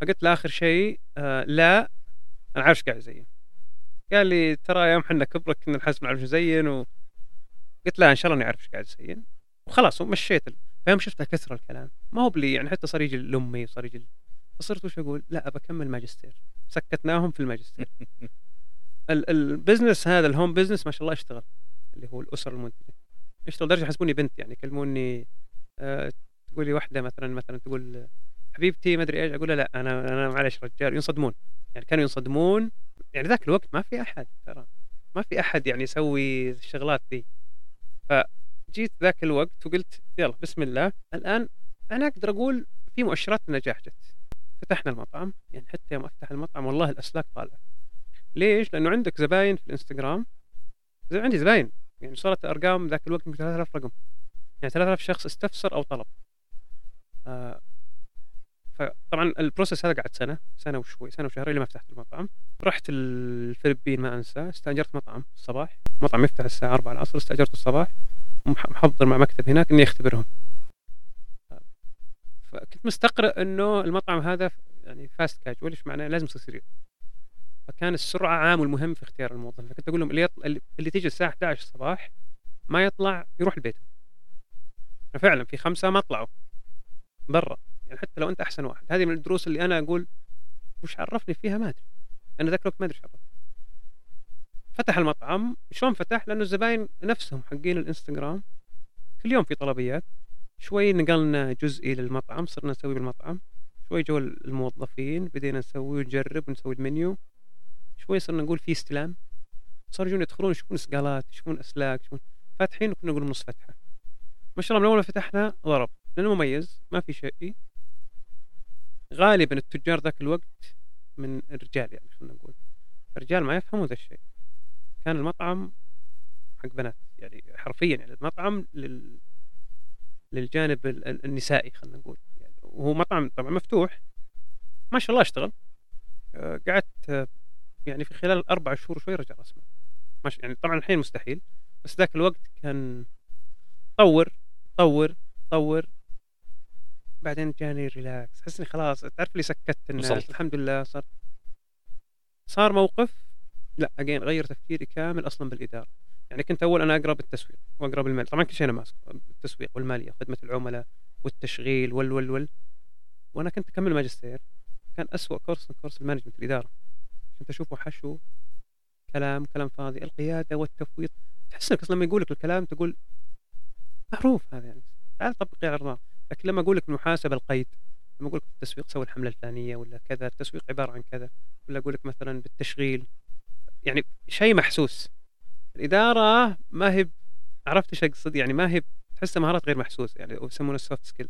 Speaker 2: فقلت له آخر شيء آه لا أنا عارف إيش قاعد ازين قال لي ترى يوم حنا كبرك كنا نحس ما نعرف نزين و... قلت لا إن شاء الله إني أعرف إيش قاعد ازين وخلاص ومشيت. فيوم شفتها كثر الكلام. ما هو بلي يعني حتى صار يجي لامي وصار يجي فصرت وش أقول؟ لا بكمل ماجستير. سكتناهم في الماجستير. ال- ال business هذا ال home business ما شاء الله يشتغل. اللي هو الأسر المنتجه يشتغل لدرجه يحسبوني بنت يعني يكلموني آه لي واحدة مثلا مثلا تقول حبيبتي ما أدري إيش. أقول لا أنا أنا معلش رجال ينصدمون. يعني كانوا ينصدمون. يعني ذاك الوقت ما في أحد ترى. ما في أحد يعني يسوي الشغلات ذي فجيت ذاك الوقت وقلت يلا بسم الله. الآن أنا أقدر أقول في مؤشرات النجاح جت. فتحنا المطعم. يعني حتى يوم أفتح المطعم والله الأسلاك طالعة. ليش؟ لأنه عندك زباين في الإنستغرام. عندي زباين. يعني صارت الارقام ذاك الوقت يمكن 3000 رقم. يعني 3000 شخص استفسر أو طلب. آه فطبعا ال process هذا قعد سنة سنة وشوي سنة وشهرين لما فتحت المطعم. رحت الفلبين ما انسى استأجرت مطعم الصباح. مطعم يفتح الساعة 4 العصر استأجرته الصباح. محضر مع مكتب هناك إني أختبرهم. فكنت مستقرئ إنه المطعم هذا يعني fast casual إيش معناه؟ لازم يصير سريع. فكان السرعة عامل مهم في اختيار الموظف. فكنت أقول لهم اللي يطلع اللي- تيجي الساعة 11 الصباح ما يطلع يروح البيت. فعلا في خمسة ما طلعوا. برا. يعني حتى لو أنت أحسن واحد. هذه من الدروس اللي أنا أقول وش عرفني فيها ما أدري. أنا ذاك الوقت ما أدري عرفني. فتح المطعم. شلون فتح؟ لأنه الزباين نفسهم حقين الإنستغرام. كل يوم في طلبيات. شوي نقلنا جزئي للمطعم. صرنا نسوي بالمطعم. شوي جو الموظفين. بدينا نسوي ونجرب ونسوي المنيو. شوي صرنا نقول في استلام. صاروا يجون يدخلون يشوفون إسقالات يشوفون أسلاك يشوفون فاتحين وكنا نقول نص فتحة. ما شاء الله من أول ما فتحنا ضرب. لأنه مميز ما في شيء. غالبا التجار ذاك الوقت من الرجال يعني خلينا نقول. الرجال ما يفهمون ذا الشيء. كان المطعم حق بنات يعني حرفيا يعني المطعم لل للجانب ال- ال- النسائي خلينا نقول. يعني وهو مطعم طبعا مفتوح. ما شاء الله اشتغل. آه، قعدت يعني في خلال أربع شهور شوي رجع راس مال مش يعني طبعا الحين مستحيل بس ذاك الوقت كان طور طور طور. بعدين جاني relax أحس إني خلاص تعرف اللي سكتت الناس.
Speaker 3: وصلت.
Speaker 2: الحمد لله صار صار موقف. لا again غير تفكيري كامل أصلا بالإدارة. يعني كنت أول أنا أقرأ بالتسويق وأقرأ بالمال. طبعا كل شيء أنا ماسك التسويق والمالية خدمة العملاء والتشغيل وال وال وال. وأنا كنت أكمل ماجستير كان أسوأ كورس كورس ال management الإدارة. كنت اشوفه حشو كلام كلام فاضي القيادة والتفويض. تحس إنك لما يقول لك الكلام تقول معروف هذا يعني. تعال طبقي على الأرض لكن لما أقول لك المحاسبة القيد لما أقول لك التسويق سوي الحملة الفلانية ولا كذا التسويق عبارة عن كذا ولا أقول لك مثلا بالتشغيل. يعني شيء محسوس. الإدارة ما هي عرفت إيش أقصد؟ يعني ما هي تحسها مهارات غير محسوسه يعني يسمونها ال soft skill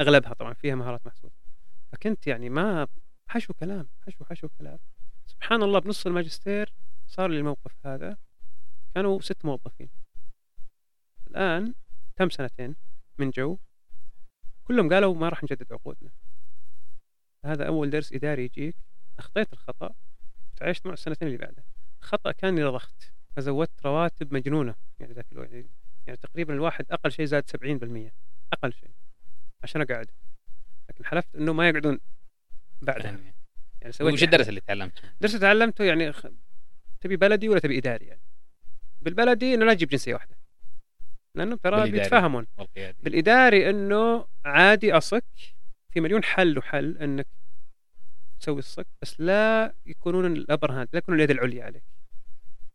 Speaker 2: أغلبها طبعا فيها مهارات محسوسة. فكنت يعني ما حشو كلام حشو حشو كلام. سبحان الله بنص الماجستير صار لي الموقف هذا. كانوا ست موظفين. الآن تم سنتين من جو؟ كلهم قالوا ما راح نجدد عقودنا. هذا أول درس إداري يجيك. أخطيت الخطأ تعيشت معه السنتين اللي بعدها خطا كان إني رضخت. فزودت رواتب مجنونة. يعني ذاك الوقت يعني, يعني تقريبا الواحد أقل شيء زاد 70% أقل شيء. عشان اقعدهم لكن حلفت إنه ما يقعدون بعدها. يعني سويت
Speaker 3: وش الدرس اللي تعلمته؟
Speaker 2: درس تعلمته يعني خ... تبي بلدي ولا تبي إداري يعني؟ بالبلدي إنه لا تجيب جنسية واحدة. لأنه ترى. بيتفاهمون.
Speaker 3: والقيادي.
Speaker 2: بالإداري إنه عادي أصك في مليون حل وحل إنك تسوي الصك بس لا يكونون ال upper hand لا يكونون اليد العليا عليك.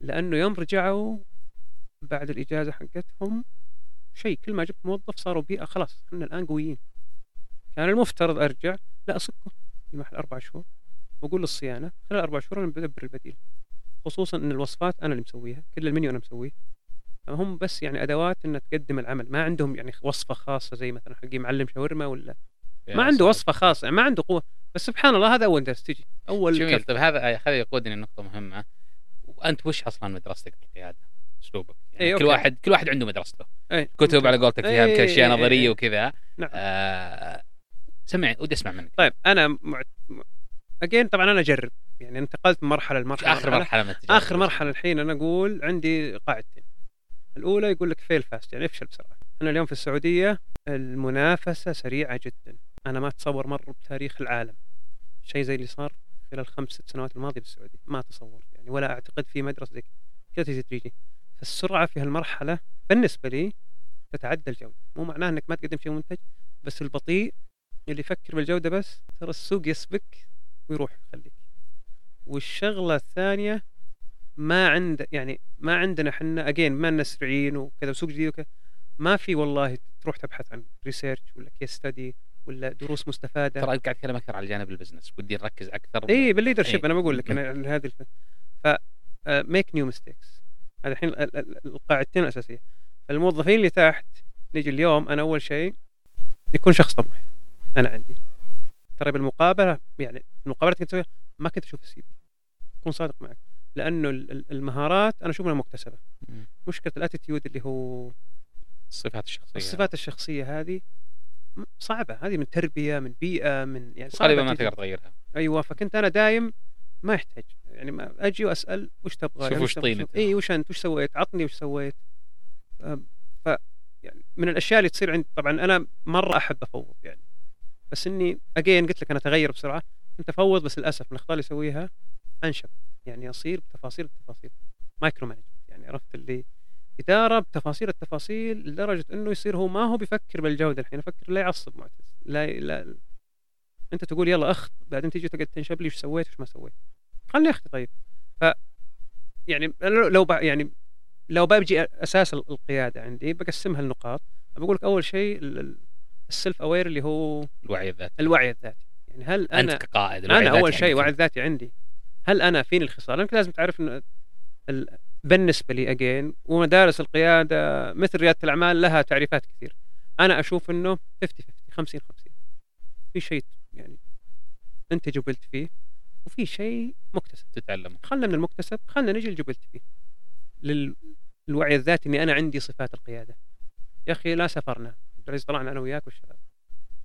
Speaker 2: لأنه يوم رجعوا بعد الإجازة حقتهم شيء كل ما جبت موظف صاروا بيئة خلاص إحنا الآن قويين. كان المفترض أرجع لا أصكه. في محل أربع شهور. وأقول للصيانة خلال أربع شهور أنا بدبر البديل خصوصا إن الوصفات أنا اللي مسويها كل المنيو أنا مسويه هم بس يعني أدوات ان تقدم العمل ما عندهم يعني وصفة خاصة زي مثلا حقي معلم شاورما ولا ما عنده وصفة خاصة يعني ما عنده قوة بس سبحان الله هذا أول درس تجي أول
Speaker 3: جميل. طيب هذا هذا يقودني لنقطة مهمة وأنت وش أصلا مدرستك في القيادة؟ أسلوبك يعني
Speaker 2: إيه،
Speaker 3: كل
Speaker 2: okay.
Speaker 3: واحد كل واحد عنده مدرسته
Speaker 2: إيه
Speaker 3: كتب على قولتك فيها
Speaker 2: إيه،
Speaker 3: يمكن أشياء
Speaker 2: إيه،
Speaker 3: نظرية
Speaker 2: إيه.
Speaker 3: وكذا
Speaker 2: نعم.
Speaker 3: آه سمع ودي أسمع منك
Speaker 2: طيب أنا مع... again طبعا أنا أجرب. يعني انتقلت من
Speaker 3: مرحلة
Speaker 2: لمرحلة.
Speaker 3: آخر مرحلة من التجارب
Speaker 2: آخر مرحلة الحين أنا أقول عندي قاعدتين. الأولى يقول لك fail fast يعني افشل بسرعة. أنا اليوم في السعودية المنافسة سريعة جدا. أنا ما أتصور مر بتاريخ العالم. شيء زي اللي صار خلال خمس ست سنوات الماضية بالسعوديه ما اتصور يعني ولا أعتقد في مدرسة زي كذا. تجي تجي فالسرعة في هالمرحلة بالنسبة لي تتعدى الجودة. مو معناه إنك ما تقدم شيء منتج بس البطيء اللي يفكر بالجودة بس ترى السوق يسبق ويروح يخليك. والشغلة الثانية ما عند يعني ما عندنا إحنا اجين ما لنا سريعين وكذا وسوق جديد وكذا. ما في والله تروح تبحث عن research ولا case study ولا دروس مستفادة.
Speaker 3: ترى قاعد أتكلم أكثر على الجانب ال business ودي نركز أكثر.
Speaker 2: إي بال
Speaker 3: leadership.
Speaker 2: أنا بقول لك أنا هذه الف... ف make new mistakes هذا الحين ال- ال- القاعدتين الأساسية. الموظفين اللي تحت نيجي اليوم أنا أول شيء يكون شخص طموح. أنا عندي. ترى بالمقابلة يعني المقابلات اللي كنت اسويها ما كنت أشوف ال CV. اكون صادق معك. لأنه ال- ال- المهارات أنا أشوف انها مكتسبه.
Speaker 3: مشكلة
Speaker 2: ال attitude اللي هو
Speaker 3: الصفات الشخصية.
Speaker 2: الصفات الشخصية هذه صعبة. هذه من تربية من بيئة من يعني صعبة
Speaker 3: غالبا ما. تقدر تغيرها.
Speaker 2: أيوه فكنت أنا دايم ما يحتاج. يعني ما أجي وأسأل وش تبغى؟
Speaker 3: شوف
Speaker 2: يعني
Speaker 3: وش
Speaker 2: تبغى-
Speaker 3: طين أنت.
Speaker 2: اي وش أنت؟ وش سويت؟ عطني وش سويت؟ ف يعني من الأشياء اللي تصير عندي طبعا أنا مرة أحب أفوض يعني. بس إني again قلت لك أنا اتغير بسرعة. كنت أفوض بس للأسف من الاخطاء اللي أسويها انشب يعني أصير بتفاصيل التفاصيل. micro management يعني عرفت اللي إدارة بتفاصيل التفاصيل لدرجة إنه يصير هو ما هو بيفكر بالجودة الحين يفكر لا يعصب معتز لا لا أنت تقول يلا أخ بعدين تيجي تقعد تنشب لي وش سويت وش ما سويت. خلني أختي طيب. ف يعني لو- ب... يعني لو بجي أساس ال- القيادة عندي بقسمها لنقاط. بقول لك أول شيء ال self aware اللي هو
Speaker 3: الوعي الذاتي.
Speaker 2: الوعي الذاتي. يعني هل
Speaker 3: أنت
Speaker 2: أنا
Speaker 3: كقائد الوعي أنا
Speaker 2: اول شيء. وعي الذاتي عندي. هل أنا فيني الخصال؟ لانك لازم تعرف ان ال... بالنسبة لي اجين ومدارس القيادة مثل ريادة الأعمال لها تعريفات كثير. أنا أشوف إنه 50 50 50 50 في شيء يعني أنت جبلت فيه وفي شيء مكتسب.
Speaker 3: تتعلم
Speaker 2: خلنا من المكتسب خلنا نجي اللي جبلت فيه. للوعي الذاتي إني أنا عندي صفات القيادة. يا أخي لا سافرنا بالعكس طلعنا أنا وياك والشباب.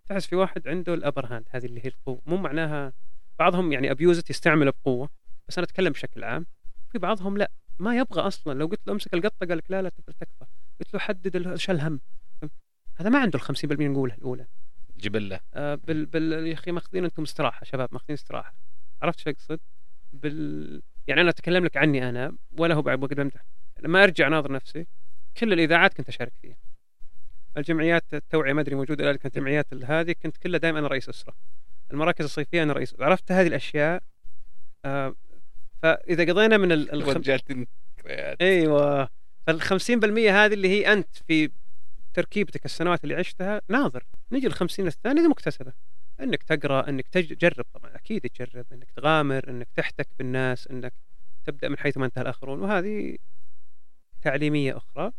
Speaker 2: تحس في واحد عنده ال upper hand هذه اللي هي القوة. مو معناها بعضهم يعني abuse it يستعمله بقوة بس أنا أتكلم بشكل عام. في بعضهم لا ما يبغى أصلا. لو قلت له أمسك القطة قال لك لا لا تكفى. قلت له حدد ال- شال هم. هذا ما عنده ال 50% نقولها الأولى.
Speaker 3: جبلة.
Speaker 2: آه، بال بال يا أخي ماخذين أنتم استراحة شباب ماخذين استراحة. عرفت شو أقصد؟ بال يعني أنا أتكلم لك عني أنا ولا هو بعد بمدح لما أرجع ناظر نفسي. كل الإذاعات كنت أشارك فيها. الجمعيات التوعية ما أدري موجودة الان كانت الجمعيات ال- هذه كنت كلها دائما أنا رئيس أسرة. المراكز الصيفية أنا رئيس. عرفت هذه الأشياء آه فإذا قضينا من ال الخم... أيوه. فال 50% هذه اللي هي أنت في تركيبتك السنوات اللي عشتها ناظر. نجي ال 50 الثانية دي مكتسبة. إنك تقرأ إنك تجرب. طبعا أكيد تجرب. إنك تغامر إنك تحتك بالناس إنك تبدأ من حيث ما انتهى الآخرون. وهذه تعليمية أخرى.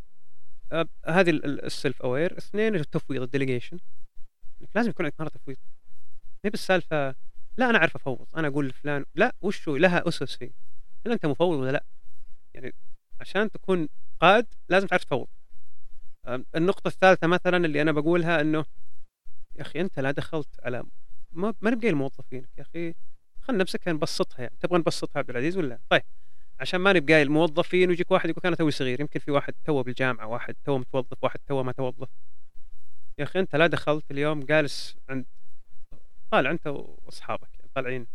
Speaker 2: هذه ال- ال- ال self aware اثنين التفويض ال delegation لازم يكون عندك مهارة تفويض. ما هي بالسالفة لا أنا أعرف أفوض. أنا أقول لفلان لا وش هو لها أسس هي. هل أنت مفوض ولا لا؟ يعني عشان تكون قائد لازم تعرف تفوض. أم، النقطة الثالثة مثلا اللي أنا بقولها إنه يا أخي أنت لا دخلت على ما نبقى الموظفين. يا أخي خلينا نمسكها نبسطها يعني. تبغى نبسطها عبد العزيز ولا طيب. عشان ما نبقى الموظفين ويجيك واحد يقول أنا توي صغير يمكن في واحد توه بالجامعة واحد توه متوظف واحد توه ما توظف. يا أخي أنت لا دخلت اليوم جالس عند طالع أنت وأصحابك طالعين.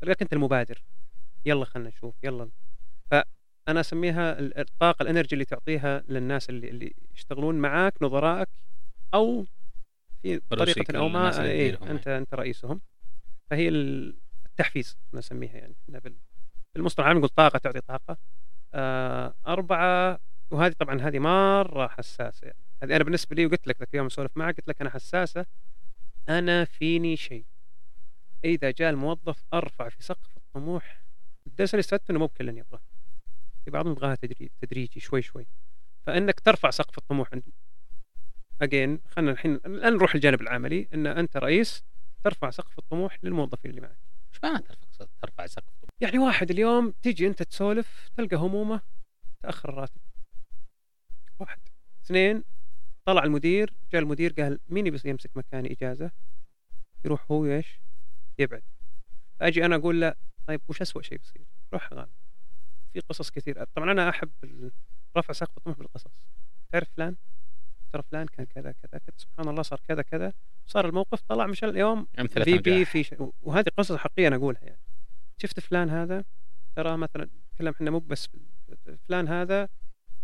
Speaker 2: تلقاك أنت المبادر. يلا خلينا نشوف يلا. فأنا أسميها ال- الطاقة الإنرجي اللي تعطيها للناس اللي اللي يشتغلون معاك نظرائك أو في طريقة أو ما إيه انت أنت رئيسهم. فهي ال- التحفيز نسميها يعني. بالمصطلح العام نقول طاقة تعطي طاقة. آه أربعة وهذه طبعا هذه مرة حساسة. يعني هذه أنا بالنسبة لي وقلت لك ذاك اليوم أسولف معك قلت لك أنا حساسة. أنا فيني شيء. إذا جاء الموظف أرفع في سقف الطموح الدرس اللي استفدته إنه مو بكل يبغى في بعضهم يبغاها تدريجي شوي شوي. فإنك ترفع سقف الطموح عند أجين خلينا الحين الآن نروح الجانب العملي. إن أنت رئيس ترفع سقف الطموح للموظفين اللي معك.
Speaker 3: إيش معنى ترفع ترفع سقف
Speaker 2: يعني واحد اليوم تجي انت تسولف تلقى همومه تأخر الراتب. واحد. اثنين طلع المدير جاء المدير قال مين يبي يمسك مكاني إجازة؟ يروح هو إيش يبعد. أجي أنا أقول له طيب وش اسوء شيء بيصير؟ روح غامر في قصص كثير. طبعا أنا أحب رفع سقف الطموح بالقصص. تعرف فلان؟ ترى فلان كان كذا كذا كذا. سبحان الله صار كذا كذا. صار الموقف طلع مش اليوم في بي في ش... وهذه قصص حقيقية أنا أقولها يعني. شفت فلان هذا؟ ترى مثلا نتكلم إحنا مو بس فلان هذا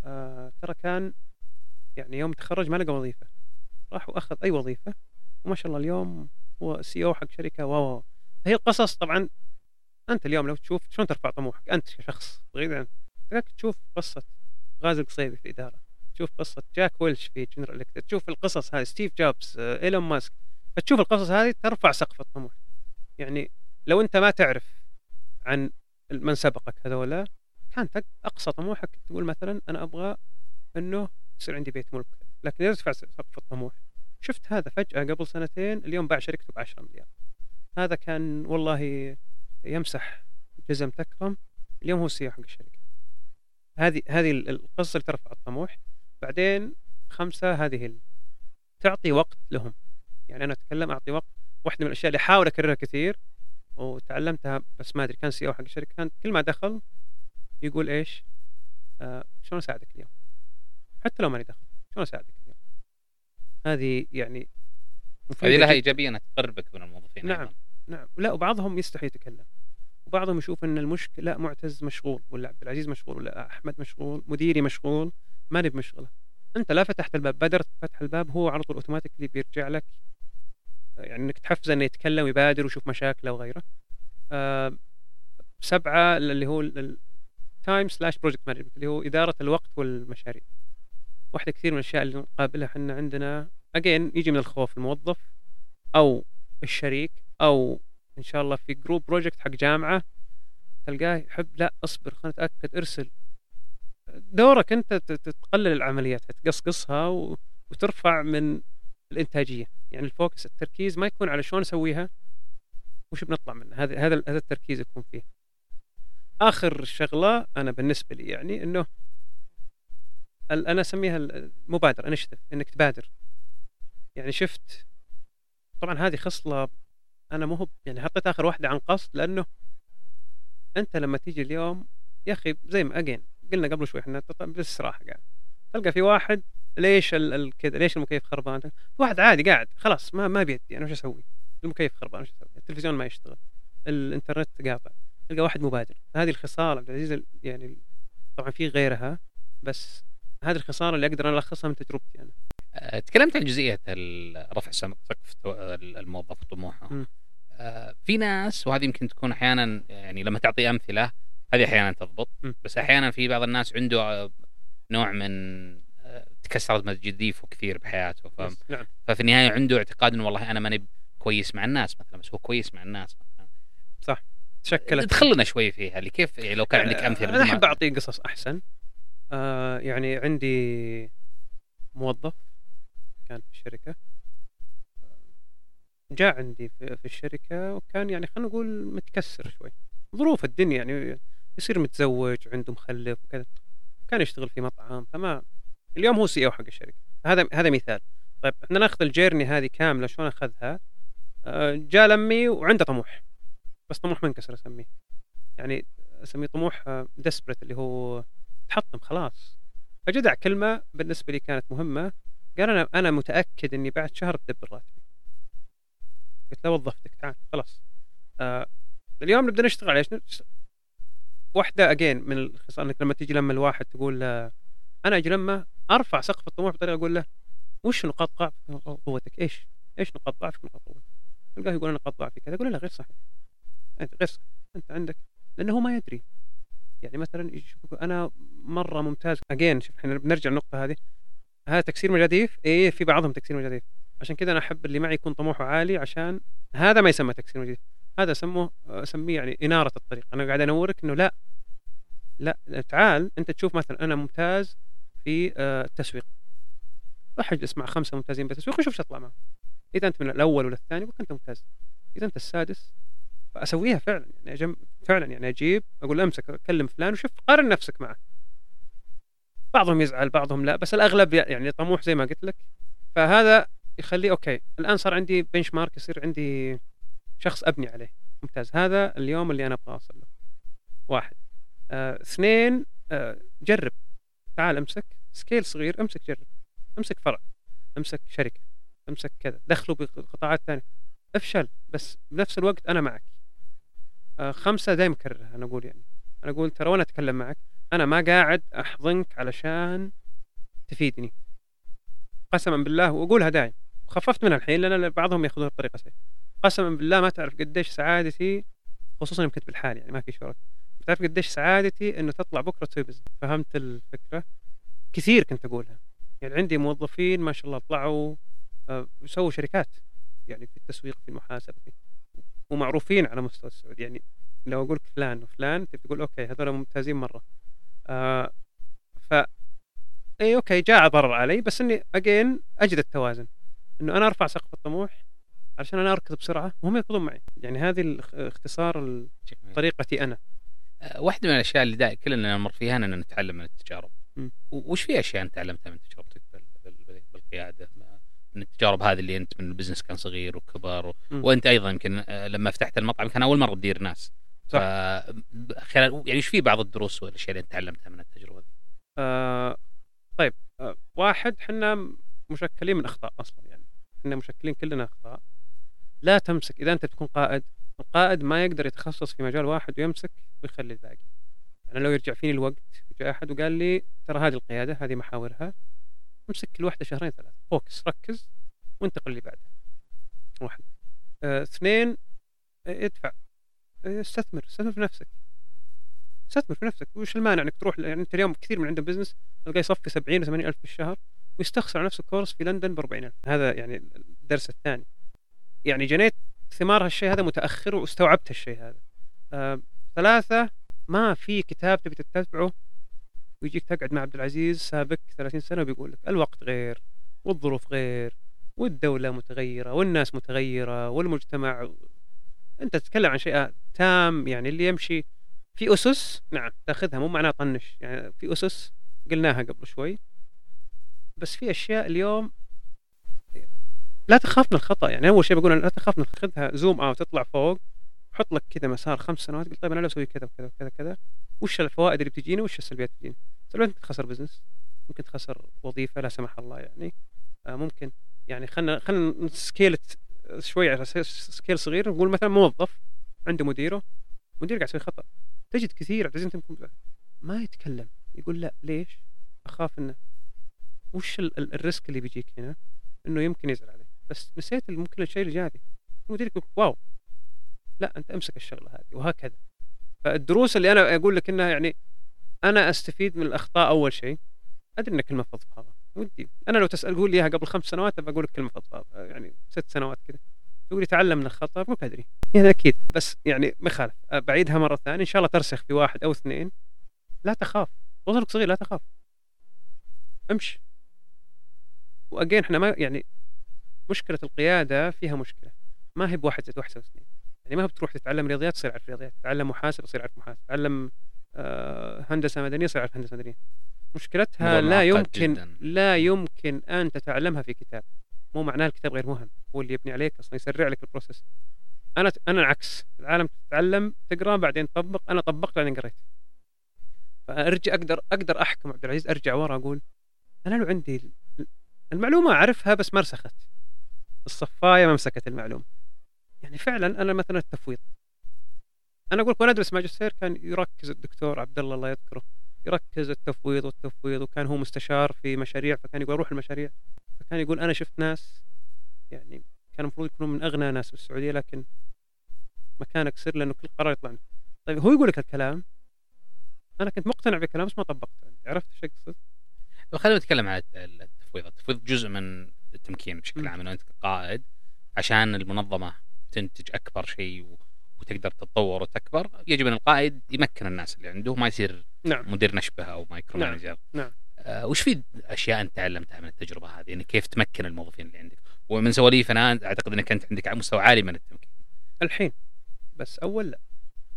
Speaker 2: آه ترى كان يعني يوم تخرج ما لقى وظيفة. راح وأخذ أي وظيفة وما شاء الله اليوم هو CEO حق شركة wow هي القصص طبعا أنت اليوم لو تشوف شلون ترفع طموحك؟ أنت كشخص بعيد عن تشوف قصة غازي القصيبي في الاداره تشوف قصة جاك ويلش في جنرال إلكتريك تشوف القصص هذه ستيف جوبز آه، إيلون ماسك. فتشوف القصص هذه ترفع سقف الطموح. يعني لو أنت ما تعرف عن من سبقك هذولا كان أقصى طموحك تقول مثلا أنا أبغى إنه يصير عندي بيت ملك. لكن يرتفع سقف الطموح شفت هذا فجأة قبل سنتين اليوم باع شركته ب 10 مليار. هذا كان والله يمسح جزم تكرم. اليوم هو السي حق الشركة. هذه هذه القصة اللي ترفع الطموح. بعدين خمسة هذه. تعطي وقت لهم. يعني أنا أتكلم أعطي وقت. واحدة من الأشياء اللي أحاول أكررها كثير وتعلمتها بس ما أدري كان سي أو حق الشركة كان كل ما دخل يقول إيش؟ آه شلون أساعدك اليوم؟ حتى لو ماني دخل شلون أساعدك اليوم؟ هذه يعني
Speaker 3: هذه لها إيجابية إنها تقربك من الموظفين
Speaker 2: نعم أيضا. نعم لا وبعضهم يستحي يتكلم وبعضهم يشوف إن المشكلة لا معتز مشغول ولا عبد العزيز مشغول ولا أحمد مشغول مديري مشغول ماني بمشغله أنت لا فتحت الباب بادرت فتح الباب هو على طول أوتوماتيكلي بيرجع لك يعني إنك تحفزه إنه يتكلم ويبادر ويشوف مشاكله وغيره. آه سبعة اللي هو ال time slash project management اللي هو إدارة الوقت والمشاريع. واحدة كثير من الأشياء اللي نقابلها إحنا عندنا again يجي من الخوف الموظف أو الشريك أو إن شاء الله في group project حق جامعة تلقاه يحب لا اصبر خلينا نتأكد ارسل. دورك أنت تقلل العمليات تقصقصها وترفع من الإنتاجية. يعني الفوكس التركيز ما يكون على شلون اسويها وش بنطلع منها. هذا هذا التركيز يكون فيه. آخر شغلة أنا بالنسبة لي يعني إنه أنا أسميها المبادره انشتف إنك تبادر. يعني شفت طبعا هذه خصلة أنا مو يعني حطيت آخر واحدة عن قصد لأنه أنت لما تيجي اليوم يا أخي زي ما اجين قلنا قبل شوي إحنا بالصراحه قاعد. تلقى في واحد ليش كذا ليش المكيف خربان؟ واحد عادي قاعد خلاص ما ما بيدي أنا وش أسوي؟ المكيف خربان وش أسوي؟ التلفزيون ما يشتغل الإنترنت قاطع تلقى واحد مبادر هذه الخصال عبد العزيز يعني طبعا في غيرها بس هذه الخساره اللي أقدر ألخصها من تجربتي أنا
Speaker 3: أه، تكلمت عن جزئية رفع سقف الموظف وطموحه أه، في ناس وهذه يمكن تكون أحيانا يعني لما تعطي أمثلة هذه أحيانا تضبط بس أحيانا في بعض الناس عنده نوع من تكسرت مجديفه كثير بحياته ف... نعم. ففي النهاية عنده اعتقاد إنه والله أنا ماني كويس مع الناس مثلا بس هو كويس مع الناس مثلا.
Speaker 2: صح. تشكلت.
Speaker 3: دخلنا شوي فيها اللي كيف يعني لو كان عندك أمثلة؟
Speaker 2: أنا أحب اعطي قصص أحسن. آه يعني عندي موظف كان في الشركة جاء عندي في الشركة وكان يعني خلينا نقول متكسر شوي. ظروف الدنيا يعني يصير متزوج عنده مخلف وكذا كان يشتغل في مطعم فما اليوم هو CEO حق الشركة. هذا هذا مثال. طيب إحنا ناخذ ال journey هذه كاملة شلون أخذها؟ آه، جاء لمي وعنده طموح. بس طموح منكسر أسميه. يعني أسميه طموح desperate آه، اللي هو تحطم خلاص. فجدع كلمة بالنسبة لي كانت مهمة. قال أنا أنا متأكد إني بعد شهر تدبر راتبي. قلت له وظفتك تعال خلاص. آه اليوم نبدأ نشتغل. على إيش؟ واحدة اجين من الخصال إنك لما تيجي لما الواحد تقول له أنا أجي لما أرفع سقف الطموح بطريقة أقول له وش نقاط ضعف قوتك؟ إيش؟ إيش نقاط ضعفك نقاط قوتك؟ تلقاه يقول أنا نقاط ضعفي كذا. أقول له لا غير صحيح. أنت غير صحيح. أنت عندك لأنه هو ما يدري. يعني مثلا يشوفك؟ أنا مرة ممتاز. اجين شوف إحنا بنرجع النقطه هذه. هذا تكسير مجاديف؟ إيه في بعضهم تكسير مجاديف. عشان كذا أنا أحب اللي معي يكون طموحه عالي عشان هذا ما يسمى تكسير مجاديف. هذا اسمه أسميه يعني إنارة الطريق. أنا قاعد أنورك إنه لا. لا تعال أنت تشوف مثلا أنا ممتاز في آه، التسويق. راح اجلس مع خمسة ممتازين بالتسويق وشوف إيش أطلع معهم إذا أنت من الأول ولا الثاني أنت ممتاز. إذا أنت السادس فأسويها فعلا. يعني أجم فعلا يعني أجيب أقول أمسك اكلم فلان وشوف قارن نفسك معه. بعضهم يزعل بعضهم لا بس الأغلب يعني طموح زي ما قلت لك. فهذا يخلي okay الآن صار عندي benchmark يصير عندي شخص أبني عليه. ممتاز. هذا اليوم اللي أنا أبغى أوصل له. واحد. آه، اثنين آه، جرب. تعال امسك scale صغير امسك جرب امسك فرع امسك شركة امسك كذا دخلوا بقطاعات ثانية افشل بس بنفس الوقت أنا معك. آه خمسة دائما أكررها أنا أقول يعني. أنا أقول ترى وأنا أتكلم معك أنا ما قاعد أحضنك علشان تفيدني. قسما بالله وأقولها دايم. خففت منها الحين لأن بعضهم ياخذونها بطريقة سيئه قسما بالله ما تعرف قديش سعادتي خصوصا يوم كنت بالحال يعني ما في شركاء تعرف قديش سعادتي إنه تطلع بكرة تسوي بزنس فهمت الفكرة؟ كثير كنت أقولها. يعني عندي موظفين ما شاء الله طلعوا آه، سووا شركات يعني في التسويق في المحاسبة ومعروفين على مستوى السعوديه يعني لو أقول فلان وفلان تقول okay هذول ممتازين مرة. آه ف إي okay جاء ضرر علي بس إني again أجد التوازن. إنه أنا أرفع سقف الطموح عشان أنا أركض بسرعة وهم يركضون معي. يعني هذه اختصار طريقتي
Speaker 3: أنا. واحدة من الأشياء اللي دائما كلنا نمر فيها إننا نتعلم من التجارب. وش في أشياء أنت تعلمتها من تجربتك بالقيادة؟ من التجارب هذه اللي أنت من البزنس كان صغير وكبر و... وأنت أيضا يمكن آه، لما فتحت المطعم كان أول مرة تدير ناس. صح. خلال يعني إيش في بعض الدروس والأشياء اللي أنت تعلمتها من التجربة دي؟
Speaker 2: آه طيب آه واحد إحنا مشكلين من أخطاء أصلا يعني. إحنا مشكلين كلنا أخطاء. لا تمسك إذا أنت تكون قائد القائد ما يقدر يتخصص في مجال واحد ويمسك ويخلي الباقي. أنا لو يرجع فيني الوقت جاء أحد وقال لي ترى هذه القيادة هذه محاورها امسك كل واحدة شهرين ثلاثة focus ركز وانتقل اللي بعدها واحد. آه، اثنين آه، ادفع. آه، استثمر استثمر في نفسك. استثمر في نفسك. وش المانع إنك تروح يعني أنت اليوم كثير من عندهم business تلقاه يصفي 70 و 80 ألف في الشهر ويستخسر على نفسه course في لندن ب 40 ألف. هذا يعني الدرس الثاني. يعني جنيت ثمار هالشيء هذا متأخر واستوعبت هالشيء هذا. آه ثلاثة ما في كتاب تبي تتبعه؟ ويجيك تقعد مع عبد العزيز سابق 30 سنة وبيقول لك الوقت غير والظروف غير والدولة متغيرة والناس متغيرة والمجتمع أنت تتكلم عن شيء تام يعني اللي يمشي. في أسس؟ نعم تأخذها مو معناه طنش. يعني في أسس قلناها قبل شوي. بس في أشياء اليوم لا تخاف من الخطأ. يعني أول شيء بقول لا تخاف من خذها zoom out تطلع فوق حط لك كذا مسار خمس سنوات. قلت طيب أنا لو أسوي كذا وكذا وكذا كذا وش الفوائد اللي بتجيني وش السلبيات اللي بتجيني؟ سلبيات ممكن تخسر business ممكن تخسر وظيفة لا سمح الله يعني. آه ممكن يعني خلينا خلينا scale شوي على scale صغير. نقول مثلا موظف عنده مديره مدير قاعد يسوي خطأ. تجد كثير ما يتكلم يقول لا ليش؟ أخاف إنه وش ال risk اللي بيجيك هنا؟ إنه يمكن يزعل عليه. بس نسيت ممكن الشيء الايجابي مديرك wow. لا أنت أمسك الشغلة هذه وهكذا. فالدروس اللي أنا أقول لك إنها يعني أنا أستفيد من الأخطاء أول شيء. أدري ان كلمة فضفاضة. ودي. أنا لو تسأل قول لي إياها قبل خمس سنوات بقول لك كلمة فضفاضة. يعني ست سنوات كذا تقول لي تعلم من الخطأ؟ مو ادري يعني أكيد. بس يعني ما يخالف. بعيدها مرة ثانية. إن شاء الله ترسخ في واحد أو اثنين. لا تخاف. وصلك صغير لا تخاف. امشي. وأجين إحنا ما يعني مشكلة القيادة فيها مشكلة. ما هي بواحد زائد واحد اثنين يعني ما هي بتروح تتعلم رياضيات تصير عارف رياضيات تتعلم محاسب تصير عارف محاسب تتعلم آه هندسة مدنية تصير عارف هندسة مدنية. مشكلتها لا يمكن جداً. لا يمكن أن تتعلمها في كتاب. مو معناه الكتاب غير مهم. هو اللي يبني عليك أصلا يسرع لك البروسيس. أنا أنا العكس. العالم تتعلم تقرأ بعدين تطبق. أنا طبقت بعدين قريت. فأرجع أقدر أقدر أحكم عبد العزيز أرجع ورا أقول أنا لو عندي المعلومة أعرفها بس ما رسخت. الصفايه ما مسكت المعلومه يعني فعلا أنا مثلا التفويض. أنا أقول وأنا أدرس ماجستير كان يركز الدكتور عبد الله الله يذكره. يركز التفويض والتفويض وكان هو مستشار في مشاريع فكان يقول أروح المشاريع. فكان يقول أنا شفت ناس يعني كان المفروض يكونوا من أغنى ناس بالسعودية لكن مكانك سر لأنه كل قرار يطلع طيب هو يقول لك الكلام. أنا كنت مقتنع بكلام بس ما طبقته. يعني عرفت إيش أقصد؟
Speaker 3: خلينا نتكلم عن التفويض، التفويض جزء من التمكين بشكل عام إنه أنت قائد عشان المنظمة تنتج أكبر شيء وتقدر تتطور وتكبر يجب أن القائد يمكن الناس اللي عنده ما يصير
Speaker 2: نعم.
Speaker 3: مدير نشبة أو مايكرو
Speaker 2: نعم.
Speaker 3: manager
Speaker 2: نعم.
Speaker 3: آه وش في أشياء أنت تعلمتها من التجربة هذه؟ يعني كيف تمكن الموظفين اللي عندك؟ ومن سواليف أنا أعتقد إنك أنت عندك مستوى عالي من التمكين.
Speaker 2: الحين بس أول لا.